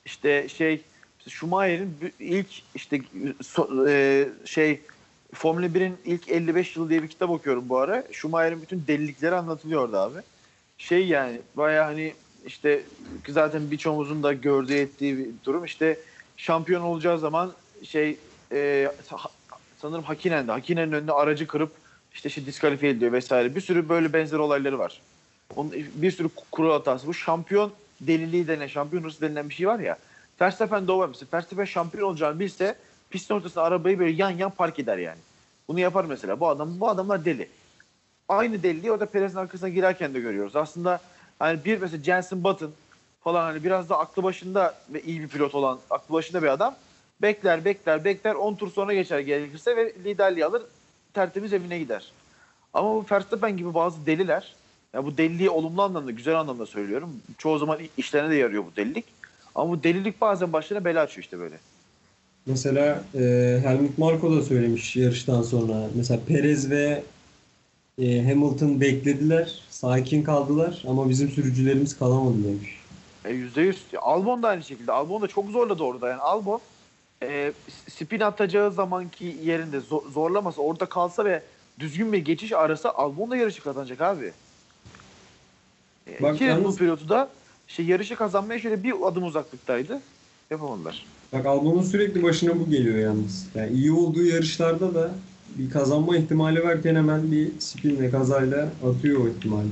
işte şey Schumacher'in ilk işte so- e, şey Formula 1'in ilk 55 yılı diye bir kitap okuyorum bu ara. Schumacher'in bütün delilikleri anlatılıyor orada abi. Şey yani baya hani işte zaten birçoğumuzun da gördüğü ettiği bir durum işte şampiyon olacağı zaman şey e, sanırım Hakinen'de. Hakinen'in önüne aracı kırıp işte şey diskalifiye ediliyor vesaire. Bir sürü böyle benzer olayları var. Onun, bir sürü kural hatası. Bu şampiyon deliliği denen, şampiyon hırsı denilen bir şey var ya. Verstappen de o var mesela. Verstappen şampiyon olacağını bilse pistin ortasına arabayı böyle yan yan park eder yani. Bunu yapar mesela. Bu adam bu adamlar deli. Aynı deliliği orada Perez'in arkasına girerken de görüyoruz. Aslında hani bir mesela Jensen Button falan hani biraz da aklı başında ve iyi bir pilot olan aklı başında bir adam bekler bekler bekler 10 tur sonra geçer gerekirse ve liderliği alır tertemiz evine gider. Ama bu Verstappen gibi bazı deliler ya bu deliliği olumlu anlamda güzel anlamda söylüyorum. Çoğu zaman işlerine de yarıyor bu delilik. Ama bu delilik bazen başlarına bela açıyor işte böyle. Mesela e, Helmut Marko da söylemiş yarıştan sonra. Mesela Perez ve e, Hamilton beklediler. Sakin kaldılar ama bizim sürücülerimiz kalamadı demiş. E, %100. Albon da aynı şekilde. Albon da çok zorladı orada. Yani Albon e, spin atacağı zamanki yerinde zor- zorlamasa orada kalsa ve düzgün bir geçiş arasa Albon da yarışı kazanacak abi. E, Bak iki yalnız- Bull pilotu da şey, yarışı kazanmaya şöyle bir adım uzaklıktaydı. Yapamadılar. Bak Albon'un sürekli başına bu geliyor yalnız. Yani iyi olduğu yarışlarda da bir kazanma ihtimali varken hemen bir spinle kazayla atıyor o ihtimali.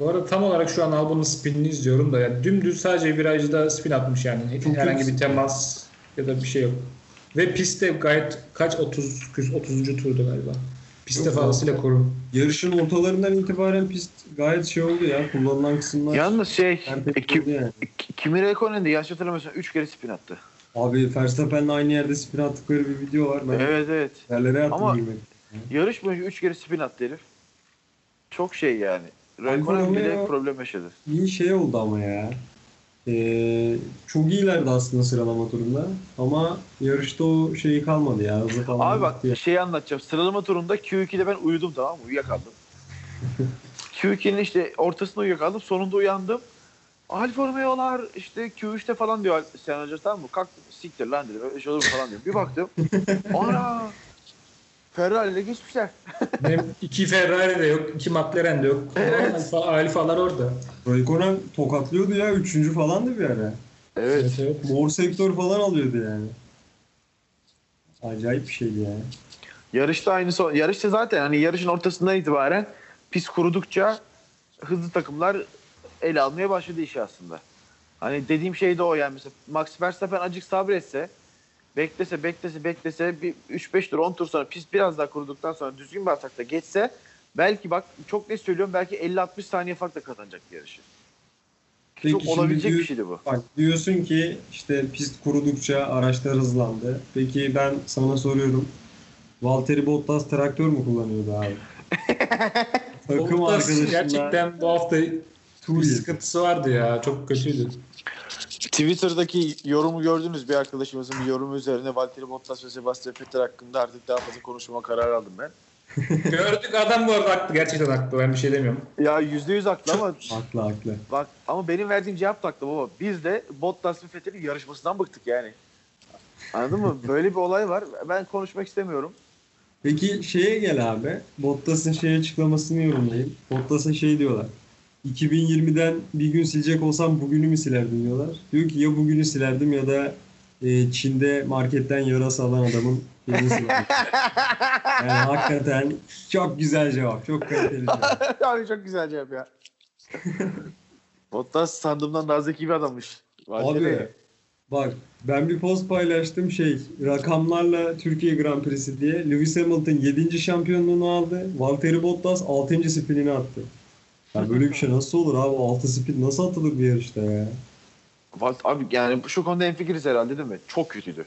Bu arada tam olarak şu an Albon'un spinini izliyorum da yani dümdüz sadece virajda spin atmış yani. Çok Herhangi bir temas ya da bir şey yok. Ve pistte gayet kaç 30 30. turdu galiba. Pistte Yok, fazlasıyla koru. Yarışın ortalarından itibaren pist gayet şey oldu ya. Kullanılan kısımlar Yalnız şey e, Kim, yani. Kimi Räikkönen de yanlış hatırlamıyorsam 3 kere spin attı. Abi Verstappen'le aynı yerde spin attıkları bir video var. Ben Evet evet. yerlere attım Ama- gülmek. Yarış boyunca 3 kere spin attı herif. Çok şey yani. Räikkönen bile problem yaşadı. İyi şey oldu ama ya. Ee, çok iyilerdi aslında sıralama turunda. Ama yarışta o şeyi kalmadı ya. Hızlı falan. Abi bak ya. şeyi anlatacağım. Sıralama turunda Q2'de ben uyudum tamam mı? Uyuyakaldım. Q2'nin işte ortasında uyuyakaldım. Sonunda uyandım. Alfa Romeo'lar işte Q3'te falan diyor Sen Hoca tamam mı? Kalk siktir lan dedim. Öyle şey olur mu falan diyor. Bir baktım. Ana! Ferrari ile geçmişler. Benim iki Ferrari de yok, iki McLaren de yok. Evet. Alfa, alfalar orada. Raikkonen tokatlıyordu ya. Üçüncü falandı bir ara. Evet. evet. Mor sektör falan alıyordu yani. Acayip bir şeydi ya. Yarışta aynı son. Yarışta zaten hani yarışın ortasından itibaren pis kurudukça hızlı takımlar ele almaya başladı işi aslında. Hani dediğim şey de o yani mesela Max Verstappen acık sabretse beklese beklese beklese bir 3-5 tur 10 tur sonra pist biraz daha kuruduktan sonra düzgün bir atakta geçse belki bak çok ne söylüyorum belki 50-60 saniye farkla kazanacak yarışı. Peki çok olabilecek diyor- bir şeydi bu. Bak diyorsun ki işte pist kurudukça araçlar hızlandı. Peki ben sana soruyorum. Valtteri Bottas traktör mü kullanıyordu abi? Takım Bottas gerçekten bu hafta bir tur sıkıntısı vardı ya. Çok kötüydü. Twitter'daki yorumu gördünüz bir arkadaşımızın bir yorumu üzerine Valtteri Bottas ve Sebastian Vettel hakkında artık daha fazla konuşmama kararı aldım ben. Gördük adam bu arada haklı. Gerçekten haklı. Ben bir şey demiyorum. Ya yüzde yüz haklı ama Haklı haklı. bak ama benim verdiğim cevap da haklı baba. Biz de Bottas ve Vettel'in yarışmasından bıktık yani. Anladın mı? Böyle bir olay var. Ben konuşmak istemiyorum. Peki şeye gel abi. Bottas'ın şey açıklamasını yorumlayayım. Bottas'a şey diyorlar. 2020'den bir gün silecek olsam bugünü mü silerdim diyorlar. Diyor ki ya bugünü silerdim ya da e, Çin'de marketten yarası alan adamın elini silerdim. yani hakikaten çok güzel cevap. Çok kaliteli cevap. Abi çok güzel cevap ya. Bottas sandığımdan daha zeki bir adammış. Valtteri. Abi bak ben bir post paylaştım şey rakamlarla Türkiye Grand Prix'si diye. Lewis Hamilton 7. şampiyonluğunu aldı. Valtteri Bottas 6. spinini attı. Ya böyle bir şey nasıl olur abi? 6 spin nasıl atılır bir yarışta ya? Abi yani şu konuda enfikiriz herhalde değil mi? Çok kötüydü.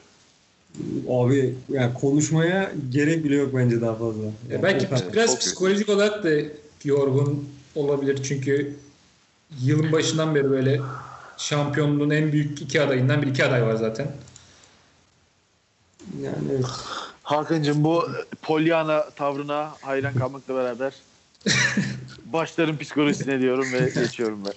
Abi yani konuşmaya gerek bile yok bence daha fazla. Ya Yani belki o kadar. biraz çok psikolojik olarak da yorgun olabilir çünkü yılın başından beri böyle şampiyonluğun en büyük iki adayından bir iki aday var zaten. yani evet. Hakan'cığım bu Pollyanna tavrına hayran kalmakla beraber başların psikolojisine diyorum ve geçiyorum ben.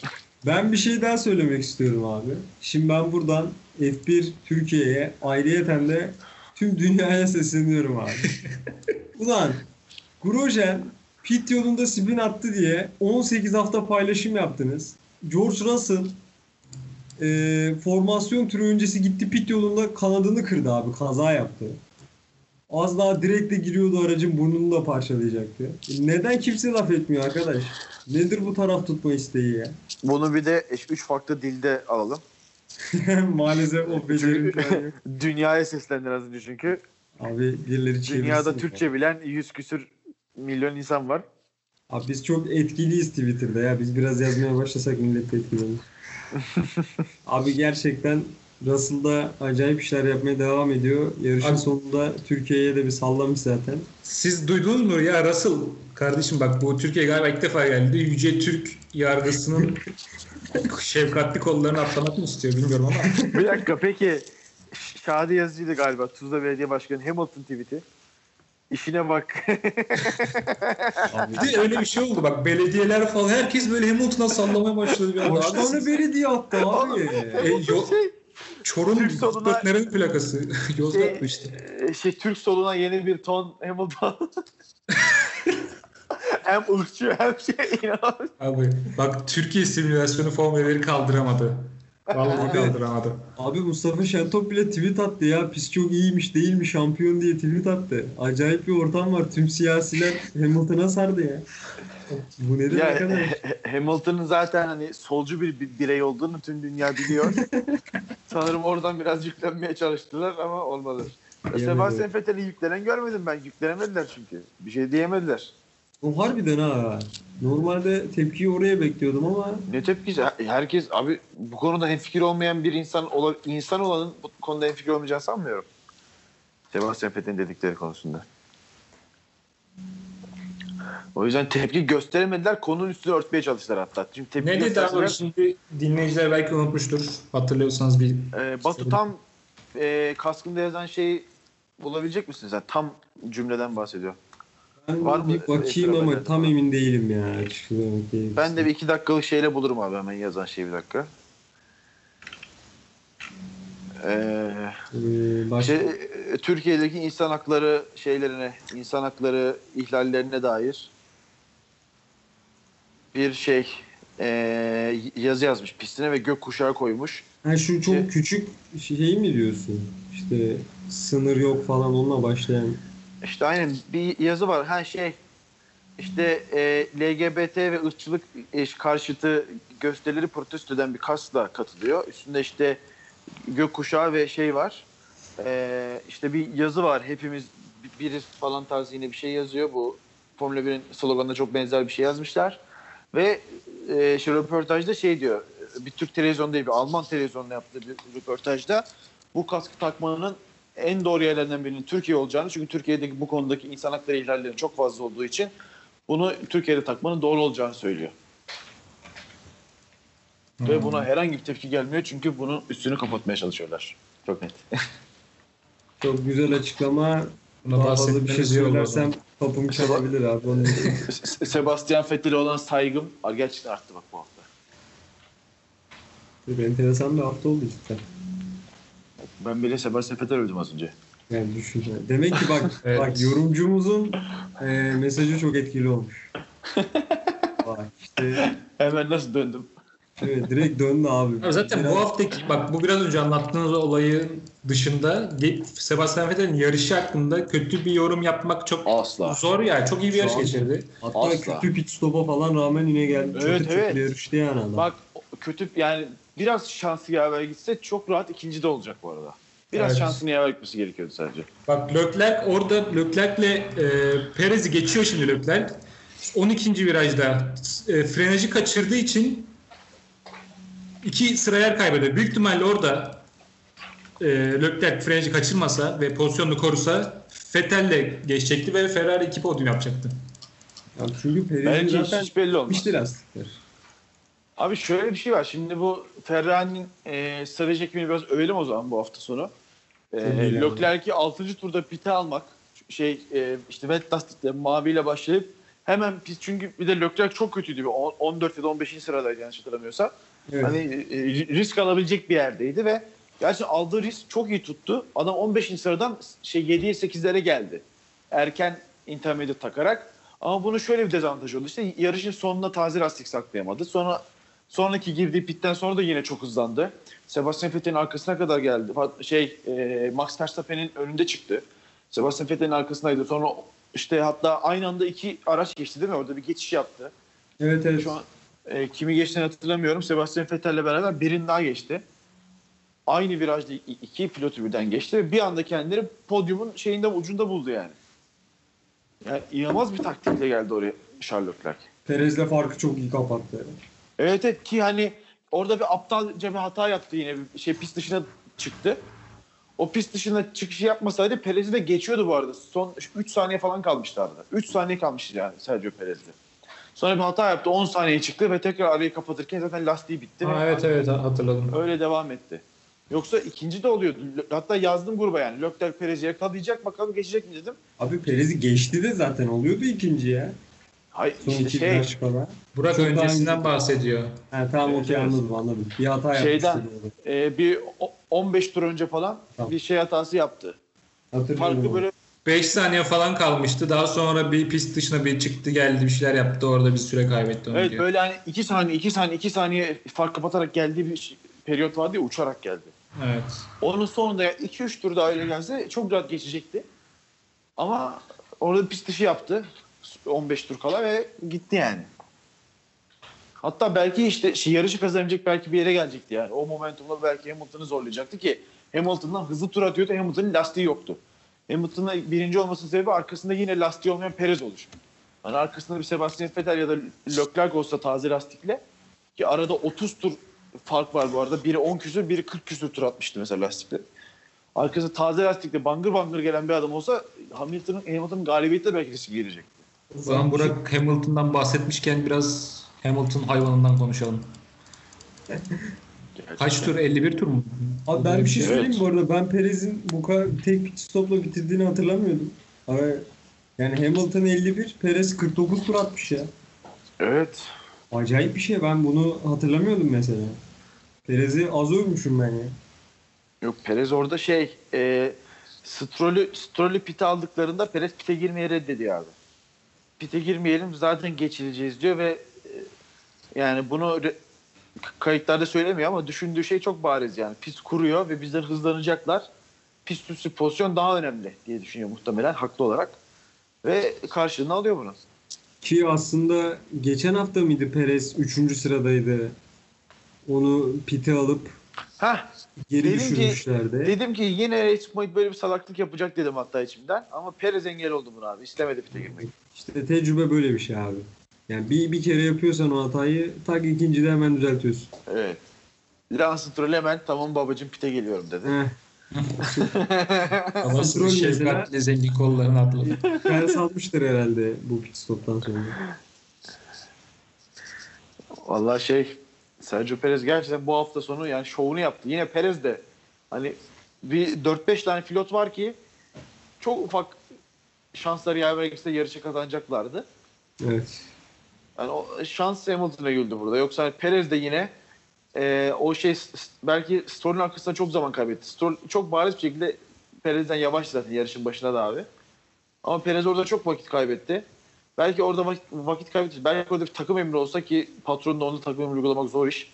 Ben bir şey daha söylemek istiyorum abi. Şimdi ben buradan F1 Türkiye'ye ayrıyeten de tüm dünyaya sesleniyorum abi. Ulan Grosjean pit yolunda spin attı diye 18 hafta paylaşım yaptınız. George Russell e, formasyon turu öncesi gitti pit yolunda kanadını kırdı abi. Kaza yaptı. Az daha direkte giriyordu aracın burnunu da parçalayacaktı. Neden kimse laf etmiyor arkadaş? Nedir bu taraf tutma isteği ya? Bunu bir de üç farklı dilde alalım. Maalesef o becerim. Dünyaya seslendir az önce çünkü. Abi birileri çevirsin. Dünyada ya. Türkçe bilen yüz küsür milyon insan var. Abi biz çok etkiliyiz Twitter'da ya. Biz biraz yazmaya başlasak millet de etkilenir. Abi gerçekten Russell'da acayip işler yapmaya devam ediyor. Yarışın Abi- sonunda Türkiye'ye de bir sallamış zaten. Siz duydunuz mu ya Russell kardeşim bak bu Türkiye galiba ilk defa geldi. Yüce Türk yargısının şefkatli kollarını atlamak mı istiyor bilmiyorum ama. Bir dakika peki Şadi Yazıcı'ydı galiba Tuzla Belediye Başkanı Hamilton tweet'i. İşine bak. Bir de öyle bir şey oldu bak belediyeler falan herkes böyle Hamilton'a sallamaya başladı. Bir anda. Tane belediye attı abi? E, yo- şey, Çorum Türk soluna- nerenin plakası? Yozgat mı işte? e, şey Türk soluna yeni bir ton Hamilton. hem ırkçı hem şey inanılmaz. Abi bak Türkiye simülasyonu formuları kaldıramadı. Vallahi kaldıramadı. Abi Mustafa Şentop bile tweet attı ya. Pis çok iyiymiş değil mi şampiyon diye tweet attı. Acayip bir ortam var. Tüm siyasiler Hamilton'a sardı ya. Bu nedir Ya, arkadaş? Hamilton'ın zaten hani solcu bir bir birey olduğunu tüm dünya biliyor. Sanırım oradan biraz yüklenmeye çalıştılar ama olmadı. Yemedi. Sebastian Vettel'i yüklenen görmedim ben. Yüklenemediler çünkü. Bir şey diyemediler. O harbiden ha. Normalde tepkiyi oraya bekliyordum ama Ne tepkisi? Her- Herkes abi bu konuda hemfikir olmayan bir insan ola, insan olanın bu konuda hemfikir olmayacağını sanmıyorum. Sebastian Vettel'in dedikleri konusunda. O yüzden tepki gösteremediler. Konunun üstüne örtmeye çalıştılar hatta. Çünkü tepki Ne dedi abi şimdi dinleyiciler belki unutmuştur. Hatırlıyorsanız bir Ee, Batu tam e, kaskında yazan şeyi bulabilecek misiniz? Yani tam cümleden bahsediyor. ben Var mı bir bakayım ekranda ama net tam emin değilim ya. Bakayım. Ben de bir iki dakikalık şeyle bulurum abi hemen yazan şeyi bir dakika. Ee, Ee, işte, e, Türkiye'deki insan hakları şeylerine, insan hakları ihlallerine dair bir şey e, yazı yazmış pistine ve gökkuşağı koymuş. Ha şu çok Şey- küçük şey mi diyorsun? İşte sınır yok falan onunla başlayan. İşte aynen bir yazı var. Ha şey işte e, LGBT ve ırkçılık e, karşıtı gösterileri protesto eden bir kasla katılıyor. Üstünde işte gökkuşağı ve şey var. E, işte bir yazı var. Hepimiz bi- biriz falan tarzı yine bir şey yazıyor. Bu Formula 1'in sloganına çok benzer bir şey yazmışlar. Ve e, şu röportajda şey diyor. Bir Türk televizyonu değil bir Alman televizyonunda yaptığı bir röportajda bu kaskı takmanın en doğru yerlerden birinin Türkiye olacağını çünkü Türkiye'deki bu konudaki insan hakları ihlallerinin çok fazla olduğu için bunu Türkiye'de takmanın doğru olacağını söylüyor. Ve buna herhangi bir tepki gelmiyor çünkü bunun üstünü kapatmaya çalışıyorlar. Çok net. Çok güzel açıklama. Buna Daha fazla bir şey zaman. söylersem kapım çalabilir abi. Onu Se- Sebastian Vettel'e olan saygım gerçekten arttı bak bu hafta. bir enteresan bir hafta oldu cidden. Ben bile Sebastian Vettel övdüm az önce. Yani düşün. Demek ki bak Evet. bak yorumcumuzun e, mesajı çok etkili olmuş. bak işte Hemen nasıl döndüm? Evet, direkt döndü abi. Abi zaten Biraz- bu haftaki bak bu biraz önce anlattığınız olayın dışında Sebastian Vettel'in yarışı hakkında kötü bir yorum yapmak çok Asla. zor yani. Çok iyi bir yarış geçirdi. Hatta Asla. kötü pit stop'a falan rağmen yine geldi. Evet, çatır evet. yarıştı yani adam. Bak kötü yani biraz şansı yaver gitse çok rahat ikinci de olacak bu arada. Biraz Evet. şansını yaver gitmesi gerekiyordu sadece. Bak Leclerc orada Leclerc'le e, Perez'i geçiyor şimdi Leclerc. 12. virajda e, frenajı kaçırdığı için iki sıra yer kaybediyor. Büyük ihtimalle orada e, Leclerc frenajı kaçırmasa ve pozisyonunu korusa Vettel'le geçecekti ve Ferrari iki podyum yapacaktı. Ya çünkü Perez'in Belki zaten hiç belli olmaz. lastikler. Abi şöyle bir şey var. Şimdi bu Ferrari'nin e, strateji ekibini biraz övelim o zaman bu hafta sonu. E. Leclerc'i 6. turda pite almak. Şey e, işte wet lastikle maviyle başlayıp hemen pit çünkü bir de Leclerc çok kötüydü. Bir on- 14 ya da 15. sıradaydı yanlış hatırlamıyorsam. Evet. Hani e, risk alabilecek bir yerdeydi ve gerçekten aldığı risk çok iyi tuttu. Adam 15. sıradan şey 7'ye 8'lere geldi. Erken intermediate takarak. Ama bunun şöyle bir dezavantajı oldu. İşte yarışın sonuna taze lastik saklayamadı. Sonra sonraki girdiği pitten sonra da yine çok hızlandı. Sebastian Vettel'in arkasına kadar geldi. Şey e, Max Verstappen'in önünde çıktı. Sebastian Vettel'in arkasındaydı. Sonra işte hatta aynı anda iki araç geçti değil mi? Orada bir geçiş yaptı. Evet evet. Şu an e, kimi geçtiğini hatırlamıyorum. Sebastian Vettel'le beraber birini daha geçti. Aynı virajda iki pilotu birden geçti ve bir anda kendileri podyumun şeyinde ucunda buldu yani. Yani inanılmaz bir taktikle geldi oraya Charles Leclerc. Perez'le farkı çok iyi kapattı. Evet evet ki hani orada bir aptalca bir hata yaptı yine bir şey pist dışına çıktı. O pist dışına çıkışı yapmasaydı Perez'i de geçiyordu bu arada. Son 3 saniye falan kalmışlardı. 3 saniye kalmıştı yani Sergio Perez'de. Sonra bir hata yaptı 10 saniye çıktı ve tekrar arayı kapatırken zaten lastiği bitti. Ha, ve evet evet hatırladım. Öyle devam etti. Yoksa ikinci de oluyordu. Hatta yazdım gruba yani. Leclerc Perez'i yakalayacak bakalım geçecek mi dedim. Abi Perez'i geçti de zaten oluyordu ikinci ya. Hayır Son işte iki şey kala. Burak Çok öncesinden önce- bahsediyor. Ha, tamam Evet, okey evet. anladım anladım. Bir hata Şeyden- yapmıştı. e, bir o- 15 tur önce falan Tamam. bir şey hatası yaptı. Hatırlıyorum. Farkı böyle 5 saniye falan kalmıştı. Daha sonra bir pist dışına bir çıktı geldi bir şeyler yaptı. Orada bir süre kaybetti onu evet diyor. böyle hani 2 saniye 2 saniye 2 saniye fark kapatarak geldiği bir şey- periyot vardı ya uçarak geldi. Evet. Onun sonunda 2-3 tur daha öyle gelse çok rahat geçecekti. Ama orada pist dışı yaptı. 15 tur kala ve gitti yani. Hatta belki işte şey, yarışı kazanabilecek belki bir yere gelecekti yani. O momentumla belki Hamilton'ı zorlayacaktı ki Hamilton'dan hızlı tur atıyordu. Hamilton'ın lastiği yoktu. Hamilton'ın birinci olmasının sebebi arkasında yine lastiği olmayan Perez oluşu. Hani arkasında bir Sebastian Vettel ya da Leclerc olsa taze lastikle ki arada 30 tur fark var bu arada. Biri 10 küsür, biri 40 küsür tur atmıştı mesela lastikle. Arkasında taze lastikle bangır bangır gelen bir adam olsa Hamilton'ın Hamilton'ın galibiyette belki riski gelecek. O zaman Burak Hamilton'dan bahsetmişken biraz Hamilton hayvanından konuşalım. Kaç tur? 51 tur mu? Abi ben bir şey Evet. söyleyeyim mi bu arada? Ben Perez'in bu kadar tek pit stopla bitirdiğini hatırlamıyordum. Ama yani Hamilton 51, Perez 49 tur atmış ya. Evet. Acayip bir şey. Ben bunu hatırlamıyordum mesela. Perez'i az övmüşüm ben ya. Yok Perez orada şey e, Stroll'ü Stroll'ü pite aldıklarında Perez pite girmeye reddediyor abi. Pite girmeyelim zaten geçileceğiz diyor ve e, yani bunu re- kayıtlarda söylemiyor ama düşündüğü şey çok bariz yani. Pist kuruyor ve bizden hızlanacaklar. Pist üstü pozisyon daha önemli diye düşünüyor muhtemelen haklı olarak. Ve karşılığını alıyor bunu. Ki aslında geçen hafta mıydı Perez 3. sıradaydı. Onu pite alıp Heh, geri Dedim ki- düşürmüşlerdi. dedim ki yine Race böyle bir salaklık yapacak dedim hatta içimden. Ama Perez engel oldu buna abi. İstemedi pite girmeyi. İşte tecrübe böyle bir şey abi. Yani bir, bir kere yapıyorsan o hatayı tak ikincide hemen düzeltiyorsun. Evet. Lance Stroll hemen tamam babacım pite geliyorum dedi. Heh. Stroll mesela- şefkatle zengin kollarını atladı. Ben salmıştır herhalde bu pit stoptan sonra. Vallahi şey Sergio Perez gerçekten bu hafta sonu yani şovunu yaptı. Yine Perez de hani bir 4-5 tane pilot var ki çok ufak şansları yaver gitse yarışı kazanacaklardı. Evet. Yani o şans Hamilton'a güldü burada. Yoksa hani Perez de yine e, o şey belki Stroll'ün arkasında çok zaman kaybetti. Stroll çok bariz bir şekilde Perez'den yavaş zaten yarışın başına da abi. Ama Perez orada çok vakit kaybetti. Belki orada vakit, vakit kaybetti. Belki orada bir takım emri olsa ki patronun da onda takım emri uygulamak zor iş.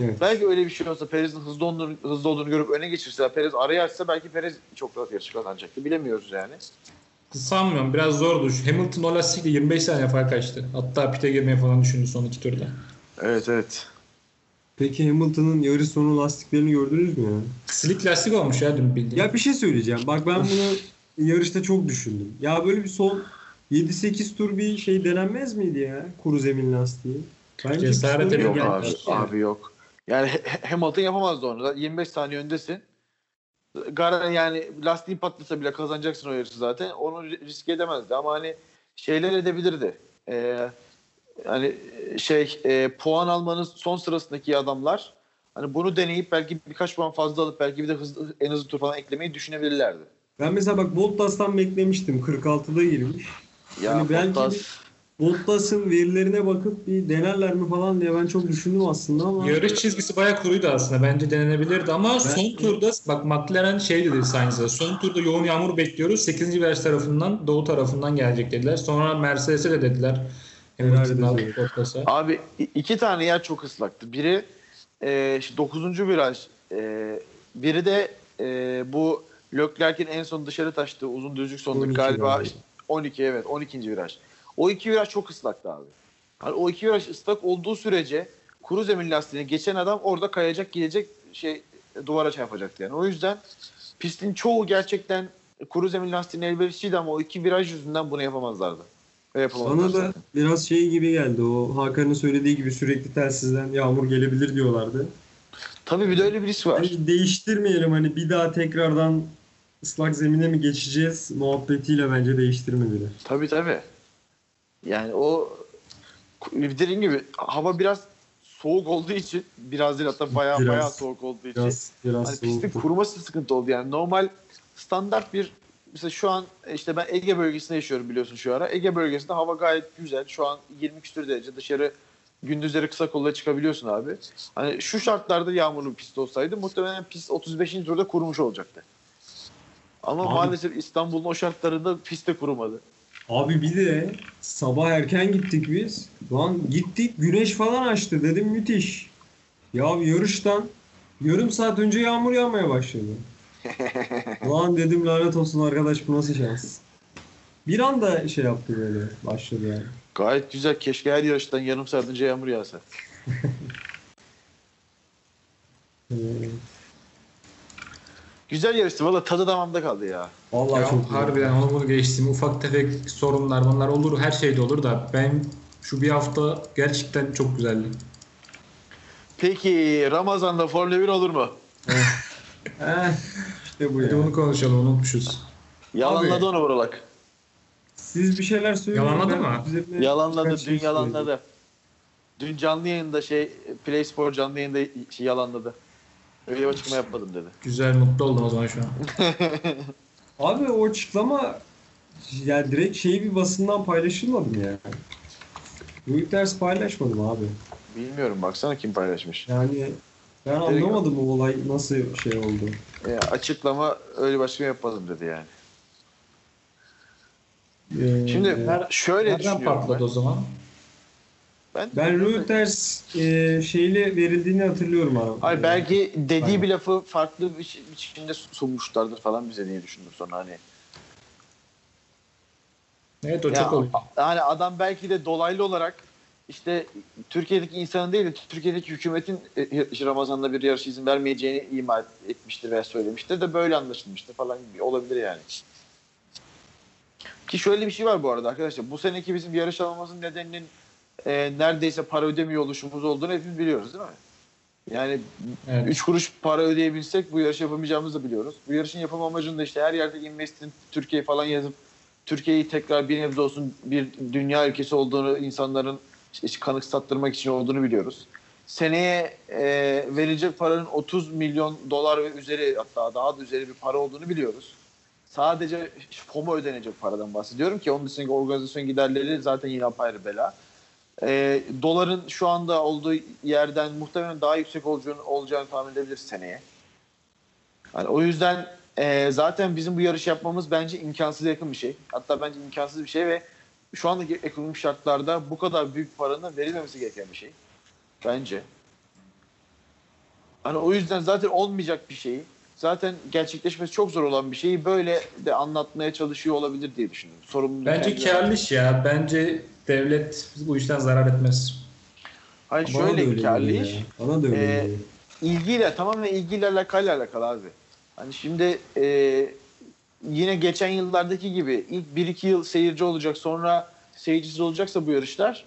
Evet. Belki öyle bir şey olsa Perez'in hızlı olduğunu, hızlı olduğunu görüp öne geçirse Perez araya açsa belki Perez çok rahat yarışı kazanacaktı. Bilemiyoruz yani. Sanmıyorum. Biraz zordu. Hamilton o lastikle 25 saniye fark açtı. Hatta pite girmeyi falan düşündü son iki turda. Evet evet. Peki Hamilton'ın yarış sonu lastiklerini gördünüz mü ya? Slick lastik olmuş ya dün bildiğin. Ya bir şey söyleyeceğim. Bak ben bunu yarışta çok düşündüm. Ya böyle bir son 7-8 tur bir şey denenmez miydi ya? Kuru zemin lastiği. Bence Cesaret psikolojik Yok abi, abi yok. Yani Hamilton yapamazdı onu. da. 25 saniye öndesin. Gar yani lastiğin patlasa bile kazanacaksın o yarışı zaten. Onu ri- risk edemezdi ama hani şeyler edebilirdi. Ee, hani şey e, puan almanın son sırasındaki adamlar hani bunu deneyip belki birkaç puan fazla alıp belki bir de hızlı, en hızlı tur falan eklemeyi düşünebilirlerdi. Ben mesela bak Bottas'tan beklemiştim. 46'da girmiş. Ya Hani belki Bottas- bir- Bottas'ın verilerine bakıp bir denerler mi falan diye ben çok düşündüm aslında ama Yarış çizgisi bayağı kuruydu aslında. Bence denenebilirdi ama son turda bak McLaren şey dedi Sainz'e. Son turda yoğun yağmur bekliyoruz. 8. viraj tarafından doğu tarafından gelecek dediler. Sonra Mercedes'e de dediler. Bottas'a. Abi iki tane yer çok ıslaktı. Biri e, işte 9. viraj. E, biri de e, bu Leclerc'in en son dışarı taştığı uzun düzlük sonunda 12 galiba galiba. işte 12 evet 12. viraj. O iki viraj çok ıslaktı abi. Hani o iki viraj ıslak olduğu sürece kuru zemin lastiğine geçen adam orada kayacak gidecek şey duvara çarpacaktı yani. O yüzden pistin çoğu gerçekten kuru zemin lastiğine elverişliydi ama o iki viraj yüzünden bunu yapamazlardı. Bana da zaten. biraz şey gibi geldi. O Hakan'ın söylediği gibi sürekli telsizden yağmur gelebilir diyorlardı. Tabii bir de öyle bir risk var. Hani değiştirmeyelim hani bir daha tekrardan ıslak zemine mi geçeceğiz muhabbetiyle bence değiştirmediler. Tabii tabii. Yani o dediğim gibi hava biraz soğuk olduğu için biraz değil hatta bayağı Biraz. bayağı soğuk olduğu için Biraz biraz hani pistin kuruması sıkıntı oldu yani normal standart bir mesela şu an işte ben Ege bölgesinde yaşıyorum biliyorsun şu ara. Ege bölgesinde hava gayet güzel. Şu an 20 küsur derece dışarı gündüzleri kısa kolla çıkabiliyorsun abi. Hani şu şartlarda yağmurlu pist olsaydı muhtemelen pist 35. turda kurumuş olacaktı. Ama Abi- maalesef İstanbul'un o şartlarında pist de kurumadı. Abi bir de sabah erken gittik biz. Lan gittik güneş falan açtı dedim müthiş. Ya yarıştan yarım saat önce yağmur yağmaya başladı. Lan dedim lanet olsun arkadaş bu nasıl şans. Bir anda şey yaptı böyle başladı yani. Gayet güzel. Keşke her yarıştan yarım saat önce yağmur yağsa. Ee, Güzel yarıştı. Valla tadı damamda kaldı ya. vallahi Ya çok harbiden onu bunu geçtim. Ufak tefek sorunlar bunlar olur. Her şeyde olur da ben şu bir hafta gerçekten çok güzeldi. Peki Ramazan'da Formula 1 olur mu? Eh, işte bu ya. bunu konuşalım unutmuşuz. Yalanladı onu Boralak. Siz bir şeyler söyleyin. Yalanladı ben mı? üzerine Yalanladı. birkaç şey Dün yalanladı. Dün canlı yayında şey Play Spor canlı yayında şey yalanladı. Öyle bir açıklama yapmadım dedi. Güzel mutlu oldum o zaman şu an. Abi o açıklama yani direkt şeyi bir basından paylaşılmadı mı yani? Reuters paylaşmadı mı abi? Bilmiyorum baksana kim paylaşmış. Yani ben anlamadım o olay nasıl şey oldu. E, açıklama öyle bir açıklama yapmadım dedi yani. Ee, Şimdi şöyle Nereden düşünüyorum patladı ben. o zaman? Ben, ben Reuters e, şeyle verildiğini hatırlıyorum abi. Hayır belki dediği Aynen. bir lafı farklı bir biçimde sunmuşlardır falan bize diye düşündüm sonra hani. Evet o Ya, çok oluyor. Yani adam belki de dolaylı olarak işte Türkiye'deki insanın değil de Türkiye'deki hükümetin e, Ramazan'da bir yarış izin vermeyeceğini ima etmiştir veya söylemiştir de böyle anlaşılmıştır falan gibi olabilir yani. Ki şöyle bir şey var bu arada arkadaşlar. Bu seneki bizim yarış almamızın nedeninin e, neredeyse para ödemiyor oluşumuz olduğunu hepimiz biliyoruz değil mi? Yani Evet. 3 kuruş para ödeyebilsek bu yarışı yapamayacağımızı da biliyoruz. Bu yarışın yapım amacını da işte her yerde Investin Türkiye falan yazıp Türkiye'yi tekrar bir nebze olsun bir dünya ülkesi olduğunu insanların işte kanık sattırmak için olduğunu biliyoruz. seneye e, verilecek paranın 30 milyon dolar ve üzeri hatta daha da üzeri bir para olduğunu biliyoruz. Sadece FOM'a ödenecek paradan bahsediyorum ki onun dışındaki organizasyon giderleri zaten yine apayrı bela. E, doların şu anda olduğu yerden muhtemelen daha yüksek olacağını, olacağını tahmin edebiliriz seneye. Yani o yüzden e, zaten bizim bu yarış yapmamız bence imkansız yakın bir şey. Hatta bence imkansız bir şey ve şu andaki ekonomik şartlarda bu kadar büyük paranın verilmemesi gereken bir şey. Bence. Hani o yüzden zaten olmayacak bir şeyi, zaten gerçekleşmesi çok zor olan bir şeyi böyle de anlatmaya çalışıyor olabilir diye düşünüyorum. Sorumluluk Bence kendi- karlı iş ya. Bence devlet bu işten zarar etmez. Hayır Bana da şöyle öyle karlı iş. Bana da öyle geliyor. ilgiyle tamamen ilgiyle alakalı alakalı abi. Hani şimdi e, yine geçen yıllardaki gibi ilk 1-2 yıl seyirci olacak sonra seyircisiz olacaksa bu yarışlar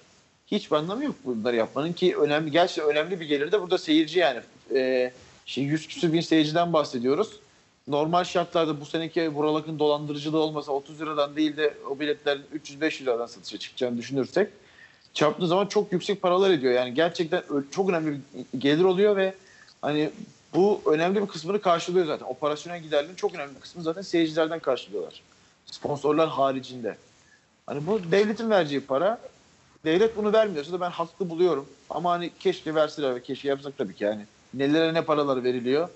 hiç bir anlamı yok bunları yapmanın ki önemli gerçekten önemli bir gelir de burada seyirci yani. E, şey 100 küsür bin seyirciden bahsediyoruz. Normal şartlarda bu seneki Buralak'ın dolandırıcılığı olmasa 30 liradan değil de o biletlerin 300-500 liradan satışa çıkacağını düşünürsek çarptığı zaman çok yüksek paralar ediyor. Yani gerçekten çok önemli bir gelir oluyor ve hani bu önemli bir kısmını karşılıyor zaten. Operasyonel giderlerin çok önemli bir kısmını zaten seyircilerden karşılıyorlar. Sponsorlar haricinde. Hani bu devletin vereceği para. Devlet bunu vermiyorsa da ben haklı buluyorum. Ama hani keşke verseler ve keşke yapsak tabii ki yani. Nelere ne paralar veriliyor.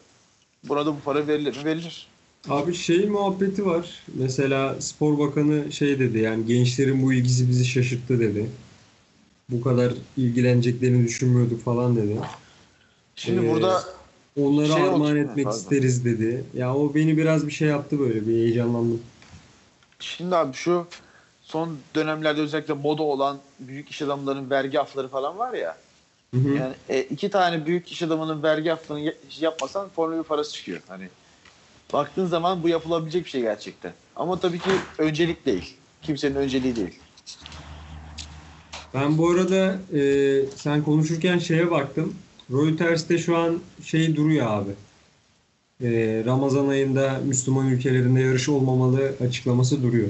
Burada bu para verilir mi? Verilir. Abi şey muhabbeti var. Mesela spor bakanı şey dedi yani gençlerin bu ilgisi bizi şaşırttı dedi. Bu kadar ilgileneceklerini düşünmüyorduk falan dedi. Şimdi Ee, burada Onları Şey armağan etmek Pardon. isteriz dedi. Ya o beni biraz bir şey yaptı böyle bir heyecanlandım. Şimdi abi şu son dönemlerde özellikle moda olan büyük iş adamlarının vergi afları falan var ya. Hı hı. Yani e, iki tane büyük iş adamının vergi affını ya- yapmasan Formula 1 parası çıkıyor. Hani baktığın zaman bu yapılabilecek bir şey gerçekten. Ama tabii ki öncelik değil. Kimsenin önceliği değil. Ben bu arada e, sen konuşurken şeye baktım. Reuters'te şu an şey duruyor abi. E, Ramazan ayında Müslüman ülkelerinde yarış olmamalı açıklaması duruyor.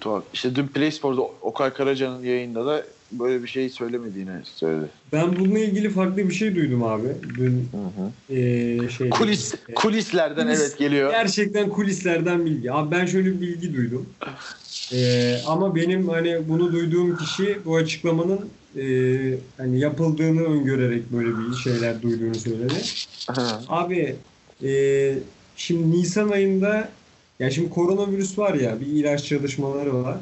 Tuhaf. İşte dün Play Spor'da Okay Karaca'nın yayında da böyle bir şey söylemediğini söyledi. Ben bununla ilgili farklı bir şey duydum abi. Dün e, şey Kulis, kulislerden Kulis- evet geliyor. Gerçekten kulislerden bilgi. Abi ben şöyle bir bilgi duydum. Ee, ama benim hani bunu duyduğum kişi bu açıklamanın e, hani yapıldığını öngörerek böyle bir şeyler duyduğunu söyledi. Abi e, şimdi Nisan ayında ya şimdi koronavirüs var ya bir ilaç çalışmaları var.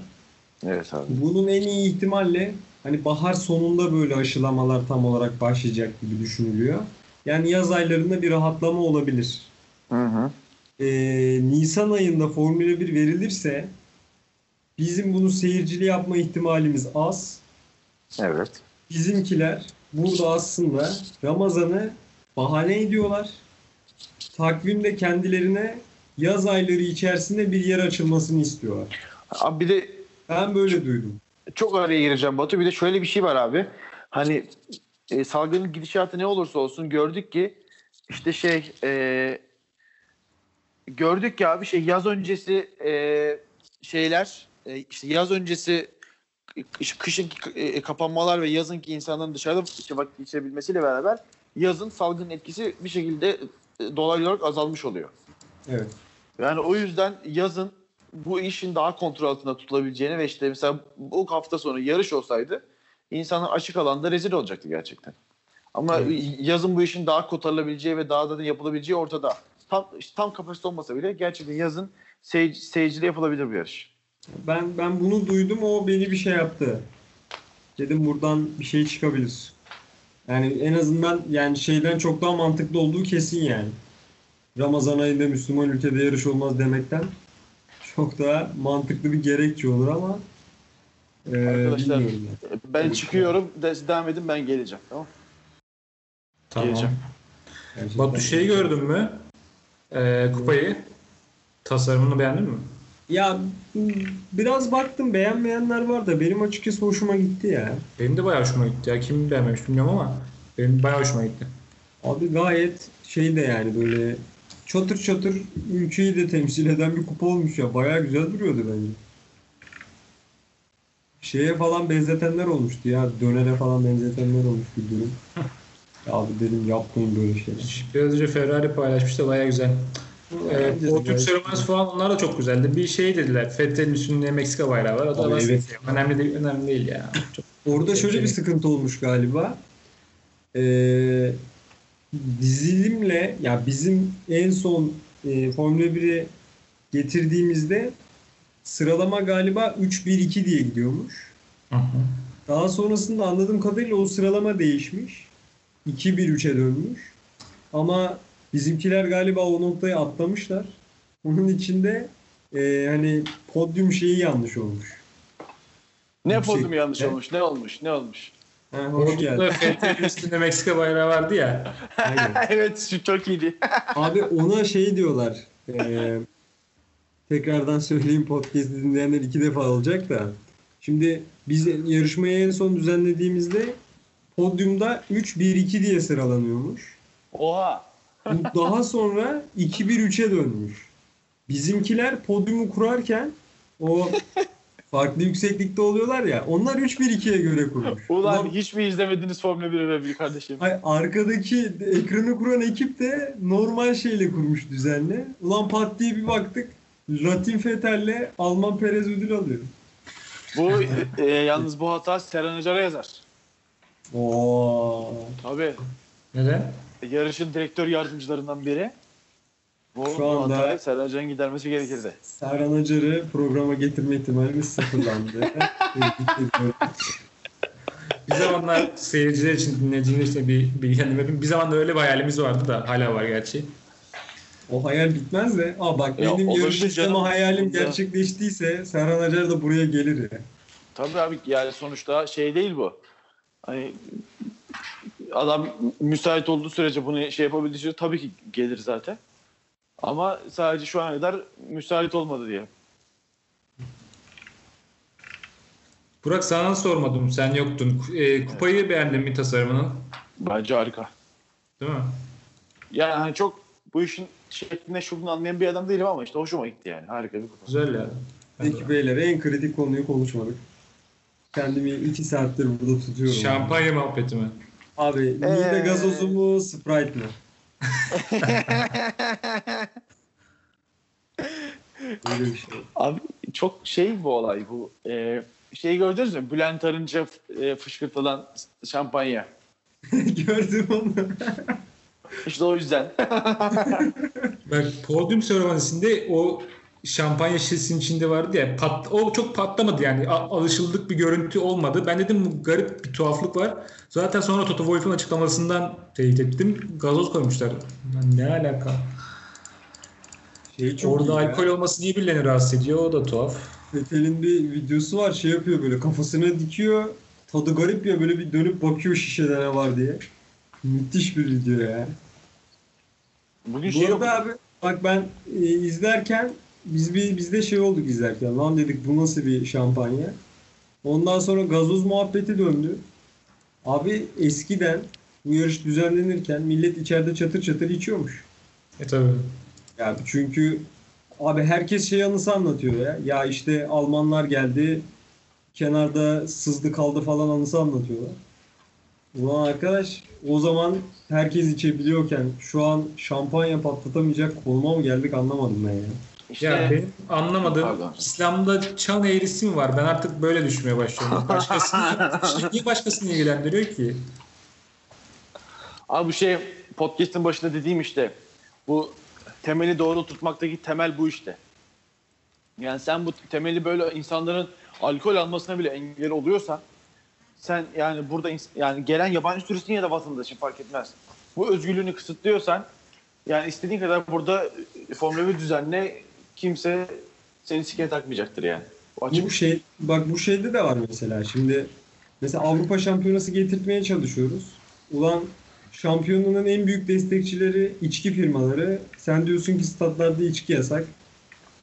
evet abi. Bunun en iyi ihtimalle hani bahar sonunda böyle aşılamalar tam olarak başlayacak gibi düşünülüyor. Yani yaz aylarında bir rahatlama olabilir. Hı hı. Ee, Nisan ayında Formula 1 verilirse bizim bunu seyircili yapma ihtimalimiz az. Evet. Bizimkiler burada aslında Ramazan'ı bahane ediyorlar. Takvimde kendilerine yaz ayları içerisinde bir yer açılmasını istiyorlar. Abi bir de Ben böyle duydum. Çok araya gireceğim Batu. Bir de şöyle bir şey var abi. Hani e, salgının gidişatı ne olursa olsun gördük ki işte şey e, gördük ki abi şey yaz öncesi e, şeyler e, işte yaz öncesi kış- kışın e, kapanmalar ve yazınki insanların dışarıda işte vakit geçirebilmesiyle beraber yazın salgının etkisi bir şekilde e, dolaylı olarak azalmış oluyor. Evet. Yani o yüzden yazın bu işin daha kontrol altında tutulabileceğini ve işte mesela bu hafta sonu yarış olsaydı insanlar açık alanda rezil olacaktı gerçekten. Ama Evet. yazın bu işin daha kotarılabileceği ve daha da yapılabileceği ortada. Tam tam kapasite olmasa bile gerçekten yazın seyirci, seyirciyle yapılabilir bir yarış. Ben ben bunu duydum o beni bir şey yaptı. Dedim buradan bir şey çıkabilir. Yani en azından yani şeyden çok daha mantıklı olduğu kesin yani. Ramazan ayında Müslüman ülkede yarış olmaz demekten çok daha mantıklı bir gerekçe olur ama e, Arkadaşlar, yani. Ben çıkıyorum. de- Devam edin ben geleceğim. Tamam. Tamam. Geleceğim. Gerçekten. Batu şeyi gördün mü? Ee, kupayı. Tasarımını beğendin mi? Ya biraz baktım beğenmeyenler var da benim açıkçası hoşuma gitti ya. Benim de bayağı hoşuma gitti ya. Kim beğenmemiş bilmiyorum ama benim bayağı hoşuma gitti. Abi gayet şey de yani böyle çatır çatır ülkeyi de temsil eden bir kupa olmuş ya. Bayağı güzel duruyordu bence. şeye falan benzetenler olmuştu ya. Dönere falan benzetenler olmuş bir durum. Abi dedim yapmayın böyle şeyler. Biraz önce Ferrari paylaşmıştı baya güzel. De o Türk seremonisi falan onlar da çok güzeldi. Bir şey dediler. Fethel'in üstünde Meksika bayrağı var. O da Abi evet. Önemli değil, önemli değil ya. Çok Orada şöyle bir sıkıntı olmuş galiba. Ee, dizilimle ya bizim en son e, Formula 1'e getirdiğimizde sıralama galiba 3-1-2 diye gidiyormuş. Hı hı. Daha sonrasında anladığım kadarıyla o sıralama değişmiş. 2-1-3'e dönmüş. Ama bizimkiler galiba o noktayı atlamışlar. Onun içinde e, hani podyum şeyi yanlış olmuş. Ne podyum yanlış olmuş? Ne olmuş? Ne olmuş? Ha, hoş geldin. Üstünde Meksika bayrağı vardı ya. Evet şu çok iyiydi. Abi ona şey diyorlar. eee, tekrardan söyleyeyim podcast dinleyenler iki defa olacak da. Şimdi biz yarışmayı en son düzenlediğimizde podyumda 3-1-2 diye sıralanıyormuş. Oha. Bu daha sonra 2-1-3'e dönmüş. Bizimkiler podyumu kurarken o farklı yükseklikte oluyorlar ya onlar 3-1-2'ye göre kurmuş. Ulan Ulan- hiç mi izlemediniz Formula 1'i be kardeşim? Ay, arkadaki ekranı kuran ekip de normal şeyle kurmuş düzenle. Ulan pat diye bir baktık. Latin Fetel'le Alman Perez ödül alıyor. Bu e, yalnız bu hata Serhan Acar'a yazar. Oo. Tabii. Neden? Yarışın direktör yardımcılarından biri. Bu, Şu bu anda- Serhan Acar'ın gidermesi gerekirdi. Serhan Acar'ı programa getirme ihtimalimiz sıfırlandı. Bir zamanlar seyirciler için, dinleyiciler için bir bilgilendirme yapayım. Bir zamanlar öyle bir hayalimiz vardı da hala var gerçi. o hayal bitmez de. Aa bak Ya, benim olabilir yarış canım. izleme hayalim Bunda- gerçekleştiyse Serhan Acar da buraya gelir ya. Tabii abi yani sonuçta şey değil bu. Hani adam müsait olduğu sürece bunu şey yapabildiği sürece tabii ki gelir zaten. Ama sadece şu ana kadar müsait olmadı diye. Burak sana sormadım. Sen yoktun. E, kupayı beğendin mi tasarımını? Bence harika. Değil mi? Yani hani çok bu işin şeklinde şunu anlayan bir adam değilim ama işte hoşuma gitti yani. Harika bir kupa. Güzel ya. Peki beyler en kritik konuyu konuşmadık. Kendimi iki saattir burada tutuyorum. Şampanya muhabbeti mi? Abi Ee. gazozu mu Sprite mi? Öyle bir şey. Abi çok şey bu olay bu. Ee, şeyi gördünüz mü? Bülent Arınç'a e, fışkırtılan şampanya. Gördüm onu. İşte o yüzden. Bak podyum seremonisinde o şampanya şişesinin içinde vardı ya pat, o çok patlamadı yani A- alışıldık bir görüntü olmadı. Ben dedim bu garip bir tuhaflık var. Zaten sonra Toto Wolff'un açıklamasından teyit ettim. Gazoz koymuşlar. Lan ne alaka? Şey çok Orada iyi ya. alkol olması niye birilerini rahatsız ediyor? O da tuhaf. Fetel'in bir videosu var şey yapıyor böyle kafasına dikiyor. Tadı garip ya böyle bir dönüp bakıyor şişede ne var diye. Müthiş bir video ya. Bugün Bu şey yok. arada abi bak ben e, izlerken biz bir bizde şey olduk izlerken. Lan dedik bu nasıl bir şampanya? Ondan sonra gazoz muhabbeti döndü. Abi eskiden bu yarış düzenlenirken millet içeride çatır çatır içiyormuş. E tabii. Yani çünkü abi herkes şey anısı anlatıyor ya. Ya işte Almanlar geldi kenarda sızdı kaldı falan anısı anlatıyorlar. Ulan arkadaş o zaman herkes içebiliyorken şu an şampanya patlatamayacak konuma mı geldik anlamadım ben ya. İşte Ya benim anlamadığım Pardon. İslam'da çan eğrisi mi var? Ben artık böyle düşünmeye başlıyorum. Başkasını, niye başkasını ilgilendiriyor ki? Abi bu şey podcast'ın başında dediğim işte bu temeli doğru tutmaktaki temel bu işte. Yani sen bu temeli böyle insanların alkol almasına bile engel oluyorsan sen yani burada yani gelen yabancı turistin ya da vatandaşın fark etmez. Bu özgürlüğünü kısıtlıyorsan yani istediğin kadar burada Formula 1 düzenle kimse seni sikeye takmayacaktır yani. Bu açık Bu şey bak bu şeyde de var mesela. Şimdi mesela Avrupa Şampiyonası getirtmeye çalışıyoruz. Ulan şampiyonanın en büyük destekçileri içki firmaları. Sen diyorsun ki statlarda içki yasak.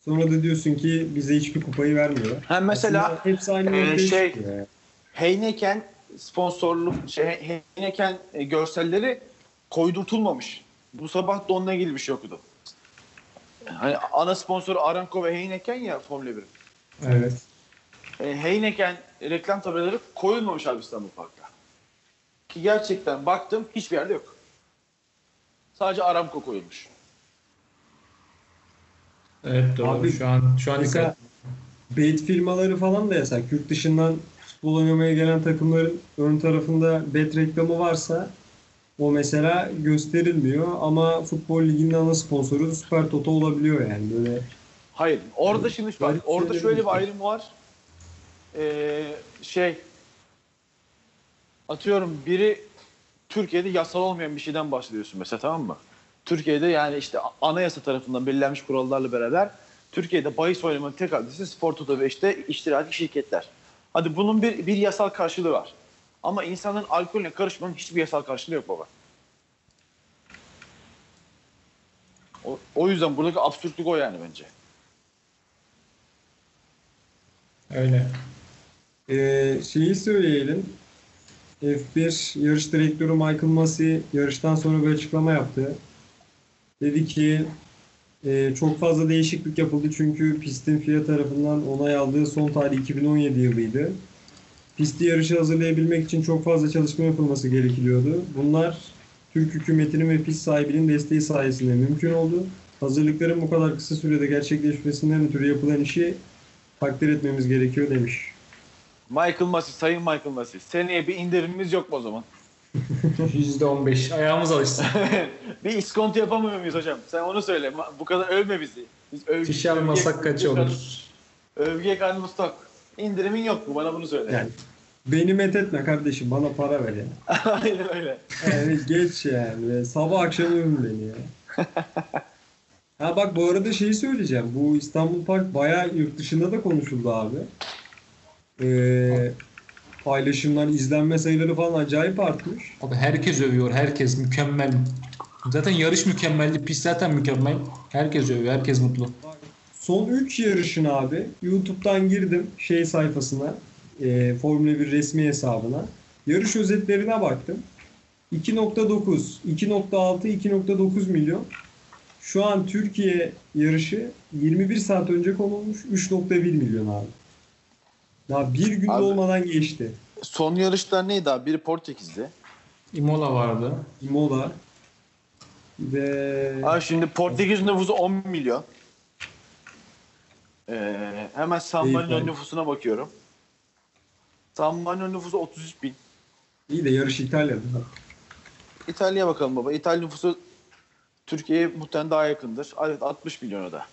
Sonra da diyorsun ki bize hiçbir kupayı vermiyorlar. Hem mesela Aslında hepsi aynı e, şey- yani. Heineken sponsorluk şey Heineken e, görselleri koydurtulmamış. Bu sabah da onunla ilgili bir şey okudu. Hani ana sponsoru Aramco ve Heineken ya Formula 1'in. Evet. e, Heineken reklam tabelaları koyulmamış abi İstanbul Park'ta. Ki gerçekten baktım hiçbir yerde yok. Sadece Aramco koyulmuş. Evet doğru. Abi, şu an şu an Mesela bet firmaları falan da yasak. Yurt dışından futbol oynamaya gelen takımların ön tarafında bet reklamı varsa o mesela gösterilmiyor ama futbol liginin ana sponsoru Süper Toto olabiliyor yani böyle. Hayır. Orada şimdi bak orada şöyle bir ayrım var. Ee, şey atıyorum biri Türkiye'de yasal olmayan bir şeyden bahsediyorsun mesela tamam mı? Türkiye'de yani işte anayasa tarafından belirlenmiş kurallarla beraber Türkiye'de bahis oynamanın tek adresi Spor Toto ve işte iştiraki şirketler. Hadi bunun bir, bir yasal karşılığı var. Ama insanların alkolüne karışmanın hiçbir yasal karşılığı yok baba. O, o yüzden buradaki absürtlük o yani bence. Öyle. Ee, şeyi söyleyelim. F1 yarış direktörü Michael Massey yarıştan sonra bir açıklama yaptı. Dedi ki e, çok fazla değişiklik yapıldı çünkü pistin FIA tarafından onay aldığı son tarih 2017 yılıydı. Pisti yarışa hazırlayabilmek için çok fazla çalışma yapılması gerekiyordu. Bunlar Türk hükümetinin ve pist sahibinin desteği sayesinde mümkün oldu. Hazırlıkların bu kadar kısa sürede gerçekleşmesinden ötürü yapılan işi takdir etmemiz gerekiyor demiş. Michael Massey, Sayın Michael Massey. Seneye bir indirimimiz yok mu o zaman? %15. Ayağımız alışsın. bir iskonto yapamıyor muyuz hocam? Sen onu söyle. Bu kadar övme bizi. Biz övgü, Fiş almasak kaçı olur? Övgüye karnımız tok. İndirimin yok mu? Bana bunu söyle. Yani beni met etme kardeşim bana para ver ya. Aynen öyle. Yani geç yani. Sabah akşam övün beni ya. Ha bak bu arada şeyi söyleyeceğim. Bu İstanbul Park bayağı yurt dışında da konuşuldu abi. Ee, paylaşımlar, izlenme sayıları falan acayip artmış. Abi herkes övüyor. Herkes mükemmel. Zaten yarış mükemmeldi. Pist zaten mükemmel. Herkes övüyor. Herkes mutlu. Son 3 yarışın abi YouTube'dan girdim şey sayfasına. E, Formula 1 resmi hesabına. Yarış özetlerine baktım. 2.9, 2.6, 2.9 milyon. Şu an Türkiye yarışı 21 saat önce konulmuş 3.1 milyon abi. Daha bir gün Abi- olmadan geçti. Son yarışlar neydi abi? Biri Portekiz'de. Imola vardı. Imola ve Abi şimdi Portekiz nüfusu 10 milyon. Ee, hemen San Marino nüfusuna bakıyorum. San Marino nüfusu 33 bin. iyi de yarış İtalya'da. İtalya'ya bakalım baba. İtalya nüfusu Türkiye'ye muhtemelen daha yakındır. Evet 60 milyona da.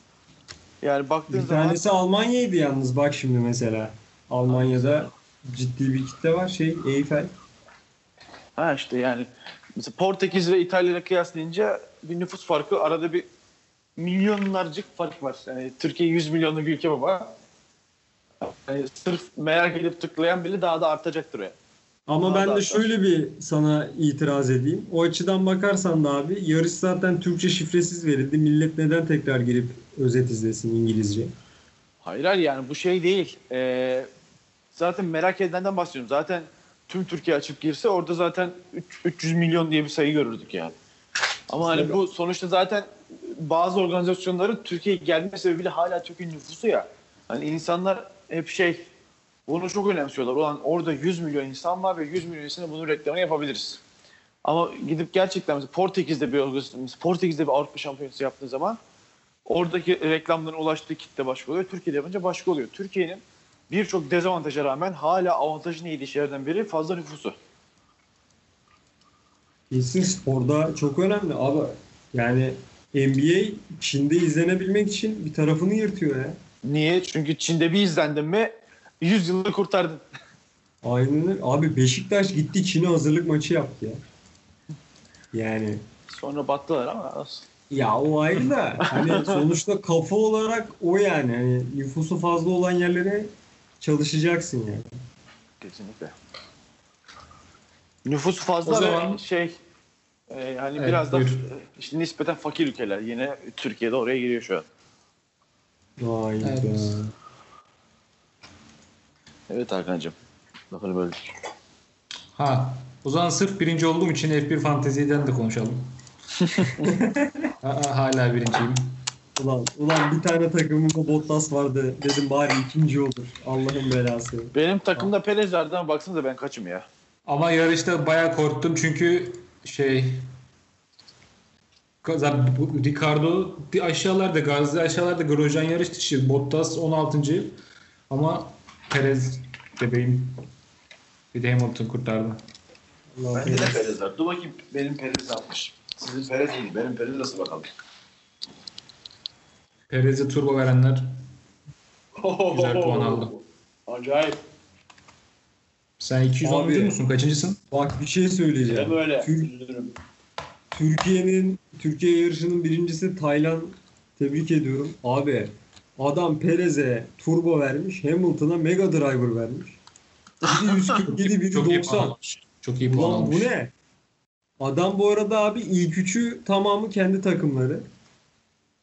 Yani baktığın Bir zaman tanesi Almanya'ydı yalnız bak şimdi mesela. Almanya'da ciddi bir kitle var şey Eiffel. ha işte yani mesela Portekiz ve İtalya'ya kıyaslayınca bir nüfus farkı arada bir milyonlarcık fark var. Yani Türkiye 100 milyonluk bir ülke baba. Yani sırf merak edip tıklayan bile daha da artacaktır yani. Ama Daha ben de artar. şöyle bir sana itiraz edeyim. O açıdan bakarsan da abi yarış zaten Türkçe şifresiz verildi. Millet neden tekrar girip özet izlesin İngilizce? Hayır hayır yani bu şey değil. Ee, zaten merak edenden bahsediyorum. Zaten tüm Türkiye açıp girse orada zaten üç- 300 milyon diye bir sayı görürdük yani. Ama hani bu sonuçta zaten bazı organizasyonların Türkiye'ye gelme sebebiyle hala Türkiye nüfusu ya. Hani insanlar hep şey bunu çok önemsiyorlar. Ulan orada 100 milyon insan var ve 100 milyon insana bunun reklamını yapabiliriz. Ama gidip gerçekten mesela Portekiz'de bir Portekiz'de bir Avrupa Şampiyonası yaptığı zaman oradaki reklamların ulaştığı kitle başka oluyor. Türkiye'de yapınca başka oluyor. Türkiye'nin birçok dezavantaja rağmen hala avantajını yediği şeylerden biri fazla nüfusu. Kesin sporda çok önemli abi. Yani NBA Çin'de izlenebilmek için bir tarafını yırtıyor ya. Niye? Çünkü Çin'de bir izlendin mi 100 yılı kurtardın. Aynen öyle. Abi Beşiktaş gitti Çin'e hazırlık maçı yaptı ya. Yani Sonra battılar ama olsun. Ya o ayrı da hani sonuçta kafa olarak o yani. Hani nüfusu fazla olan yerlere çalışacaksın yani. Kesinlikle. Nüfusu fazla O zaman- şey e, hani Evet, biraz da buyur. e, işte nispeten fakir ülkeler. Yine Türkiye'de oraya giriyor şu an. Vay Evet. be. Evet Hakan'cığım. Lafını böyle. Ha. O zaman sırf birinci olduğum için F1 Fantezi'den de konuşalım. Aa, hala birinciyim. Ulan, ulan bir tane takımımda Bottas vardı. Dedim bari ikinci olur. Allah'ın belası. Benim takımda Perez vardı ama baksanıza ben kaçım ya. Ama yarışta bayağı korktum çünkü şey Ricardo bir aşağılarda Gazze aşağılarda Grosjean yarış dışı Bottas 16. ama Perez bebeğim bir de Hamilton kurtardı. Allah Bende de. Perez var. Dur bakayım benim Perez yapmış. Sizin Perez iyi. Benim Perez nasıl bakalım? Perez'e turbo verenler Güzel puan aldı. Acayip. Sen 210 Abi. musun? Kaçıncısın? Bak bir şey söyleyeceğim. Hem öyle. Tür-. Türkiye'nin Türkiye yarışının birincisi Taylan. Tebrik ediyorum. Abi adam Perez'e turbo vermiş. Hamilton'a Mega Driver vermiş. Biri 147, biri Çok iyi puan 90. almış. Çok iyi puan Ulan almış. bu ne? Adam bu arada abi ilk üçü tamamı kendi takımları.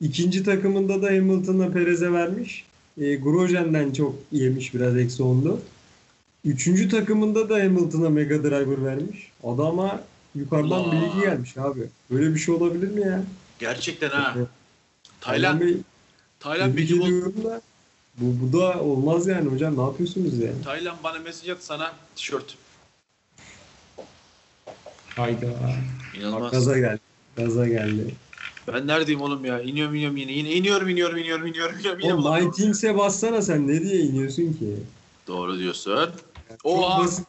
İkinci takımında da Hamilton'a Perez'e vermiş. E, Grosjean'den çok yemiş biraz eksi onlu. Üçüncü takımında da Hamilton'a Mega Driver vermiş. Adama yukarıdan Allah. bilgi gelmiş abi. Böyle bir şey olabilir mi ya? Gerçekten ha. Evet. Tayland, Bey, Tayland gibi ediyorum da bu, bu da olmaz yani hocam. Ne yapıyorsunuz ya? Tayland bana mesaj at sana tişört. Hayda. İnanılmaz. Gaza geldi. Gaza geldi. Ben neredeyim oğlum ya? İniyorum iniyorum yine. Yine iniyorum iniyorum iniyorum iniyorum iniyorum. Oğlum bulamıyorum. Nightings'e bassana sen. Ne diye iniyorsun ki? Doğru diyorsun. Oha. basit.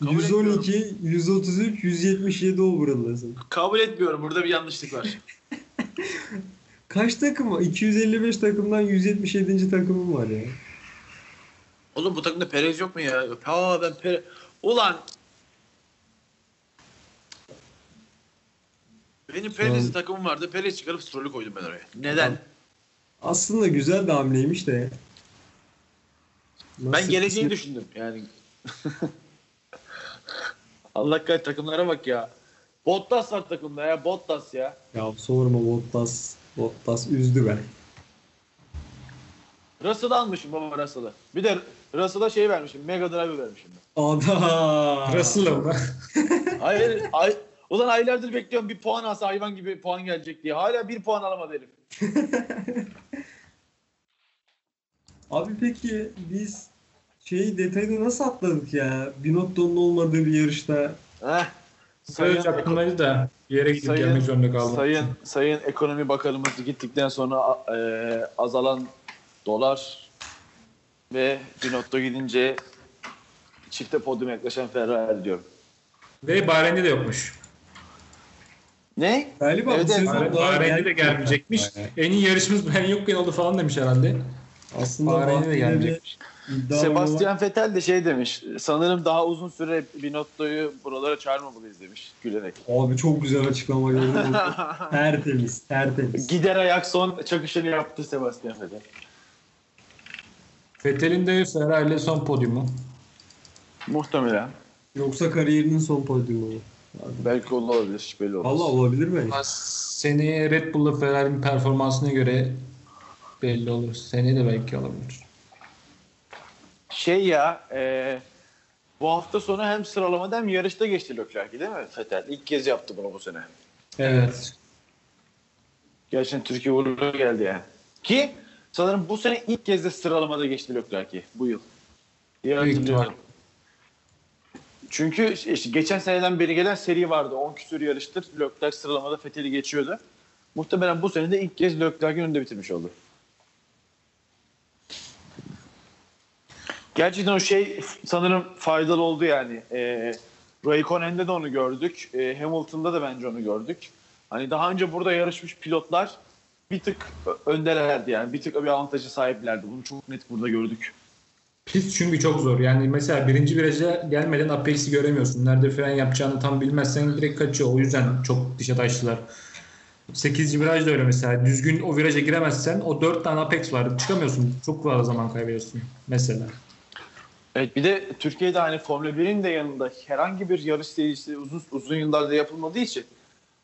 Kabul 112, 133, 177 overall'dasın. Kabul etmiyorum. Burada bir yanlışlık var. Kaç takım var? 255 takımdan 177. takımım var ya. Oğlum bu takımda Perez yok mu ya? Ha ben Perez... Ulan benim Perez'li takımım vardı. Perez çıkarıp Stroll'ü koydum ben oraya. Neden? Aslında güzel de hamleymiş de. Ben Nasıl- geleceği düşündüm yani. Allah kahretsin takımlara bak ya. Bottas var takımda ya. Bottas ya. Ya sorma Bottas. Bottas üzdü ben. Russell'ı almışım baba Russell'ı. Bir de Russell'a şey vermişim. Mega Drive vermişim. ben. Ada. Russell'ım ben. Hayır. ay, ulan aylardır bekliyorum bir puan alsa hayvan gibi puan gelecek diye. Hala bir puan alamadı herif. Abi peki biz şeyi detayını nasıl atladık ya? Binotto'nun olmadığı bir yarışta. Heh. Sayın aklımdaydı da bir yere gidip Sayın- gelmek zorunda kaldım. Sayın Sayın Ekonomi Bakanımız gittikten sonra e, azalan dolar ve Binotto gidince çifte podyuma yaklaşan Ferrari diyorum. Ve Bahreyn'de de yokmuş. Ne? Galiba Evet, bu sezon Bahreyn- Bahreyn'de de gelmeyecek. gelmeyecekmiş. En iyi yarışımız ben yokken oldu falan demiş herhalde. Aslında Bahreyn'de de Bahreyn'de gelmeyecek. Sebastian Vettel de şey demiş. Sanırım daha uzun süre Binotto'yu buralara çağırmamalıyız demiş gülerek. Abi çok güzel açıklama gördüm. tertemiz, tertemiz. Gider ayak son çakışını yaptı Sebastian Vettel. Vettel'in de Ferrari ile son podyumu. Muhtemelen. Yoksa kariyerinin son podyumu mu? Belki olabilir. Hiç belli olmaz. Valla olabilir mi? Seneye Red Bull'la Ferrari'nin performansına göre belli olur. Seneye de belki alabilir. Şey ya e, bu hafta sonu hem sıralamada hem yarışta geçti Leclerc değil mi Vettel? İlk kez yaptı bunu bu sene. Evet. Gerçekten Türkiye uğurlu geldi yani. Ki sanırım bu sene ilk kez de sıralamada geçti Leclerc bu yıl. Büyük. Çünkü işte geçen seneden beri gelen seri vardı. 10 küsur yarıştır. Leclerc sıralamada Vettel'i geçiyordu. Muhtemelen bu sene de ilk kez Leclerc'in önünde bitirmiş oldu. Gerçekten o şey sanırım faydalı oldu yani. Ee, Raikkonen'de de onu gördük. Ee, Hamilton'da da bence onu gördük. Hani daha önce burada yarışmış pilotlar bir tık öndelerdi yani. Bir tık bir avantajı sahiplerdi. Bunu çok net burada gördük. Pist çünkü çok zor. Yani mesela birinci viraja gelmeden Apex'i göremiyorsun. Nerede fren yapacağını tam bilmezsen direkt kaçıyor. O yüzden çok dişe taştılar. 8. viraj da öyle mesela. Düzgün o viraja giremezsen o 4 tane Apex var. Çıkamıyorsun. Çok fazla zaman kaybediyorsun mesela. Evet bir de Türkiye'de hani Formula 1'in de yanında herhangi bir yarış serisi uzun uzun yıllarda yapılmadığı için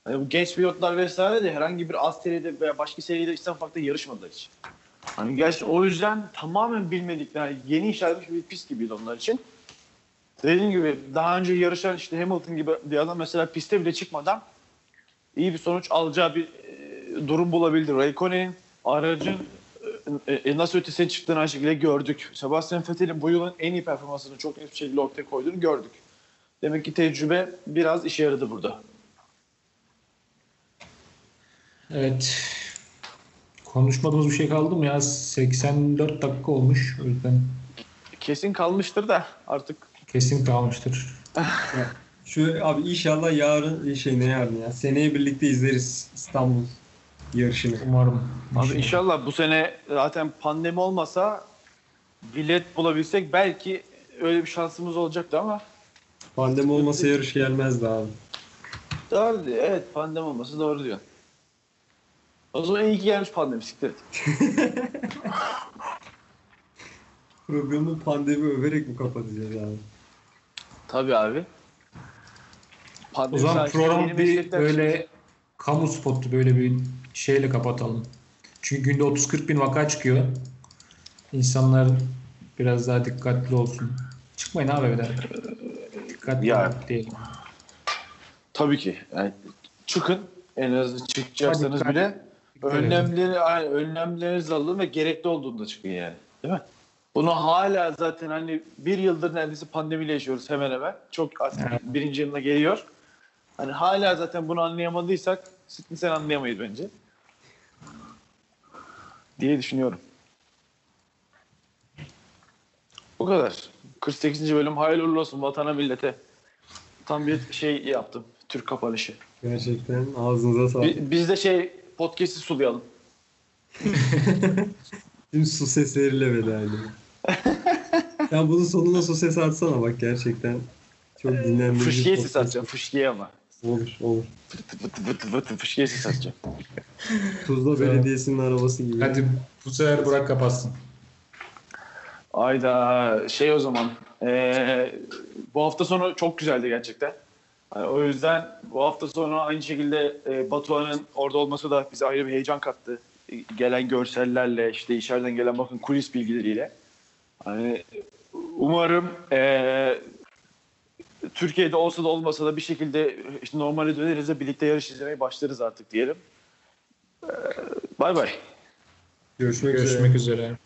hani bu genç pilotlar vesaire de herhangi bir az seride veya başka seride işte farklı yarışmadılar hiç. Hani gerçekten o yüzden tamamen bilmedikleri yeni inşa edilmiş bir pist gibiydi onlar için. Dediğim gibi daha önce yarışan işte Hamilton gibi bir adam mesela piste bile çıkmadan iyi bir sonuç alacağı bir e, durum bulabildi. Raikkonen'in aracın e, e, nasıl ötesine çıktığını aynı şekilde gördük. Sebastian Vettel'in bu yılın en iyi performansını çok net bir şekilde ortaya koyduğunu gördük. Demek ki tecrübe biraz işe yaradı burada. Evet. Konuşmadığımız bir şey kaldı mı ya? 84 dakika olmuş. O yüzden Kesin kalmıştır da artık kesin kalmıştır. Şu abi inşallah yarın şey ne yarın ya seneye birlikte izleriz İstanbul yarışını. Umarım. Abi inşallah bu sene zaten pandemi olmasa bilet bulabilsek belki öyle bir şansımız olacaktı ama Pandemi olmasa yarış gelmezdi abi. doğru diyor. Evet pandemi olması doğru diyor. O zaman iyi ki gelmiş pandemi siktir et. Programı pandemi överek mi kapatacağız abi? Tabii abi. O Pandemi zaman sayesinde programı yeni bir böyle kamu spotu böyle bir şeyle kapatalım. Çünkü günde 30-40 bin vaka çıkıyor. İnsanlar biraz daha dikkatli olsun. Çıkmayın abi evden. Dikkatli Ya. diyelim. Tabii ki. Yani çıkın en az çıkacaksanız Hadi bile Dikkat önlemleri yani önlemlerinizi alın ve gerekli olduğunda çıkın yani. Değil mi? Bunu hala zaten hani bir yıldır neredeyse pandemiyle yaşıyoruz hemen hemen. Çok artık Evet. birinci yılına geliyor. Hani hala zaten bunu anlayamadıysak sen anlayamayız bence. Diye düşünüyorum. Bu kadar. 48. bölüm hayırlı uğurlu olsun vatana millete. Tam bir şey yaptım. Türk kapanışı. Gerçekten ağzınıza sağlık. Bi- Biz de şey podcast'i sulayalım. Tüm su sesleriyle veda edelim. ya bunun sonuna su sesi atsana bak gerçekten. Çok dinlendirici. Fışkiye ses atacağım. Fışkiye ama. Olur olur. Vıtı vıtı vıtı vıtı fışkiye ses atacağım. Tuzla. Belediyesi'nin arabası gibi. Hadi bu sefer Burak kapatsın. Ayda şey o zaman. eee, bu hafta sonu çok güzeldi gerçekten. Yani o yüzden bu hafta sonu aynı şekilde e, Batuhan'ın orada olması da bize ayrı bir heyecan kattı. E, Gelen görsellerle işte içeriden gelen bakın kulis bilgileriyle. Hani umarım e, Türkiye'de olsa da olmasa da bir şekilde işte normale döneriz de birlikte yarış izlemeye başlarız artık diyelim. E, Bay bay. Görüşmek üzere. Görüşmek üzere.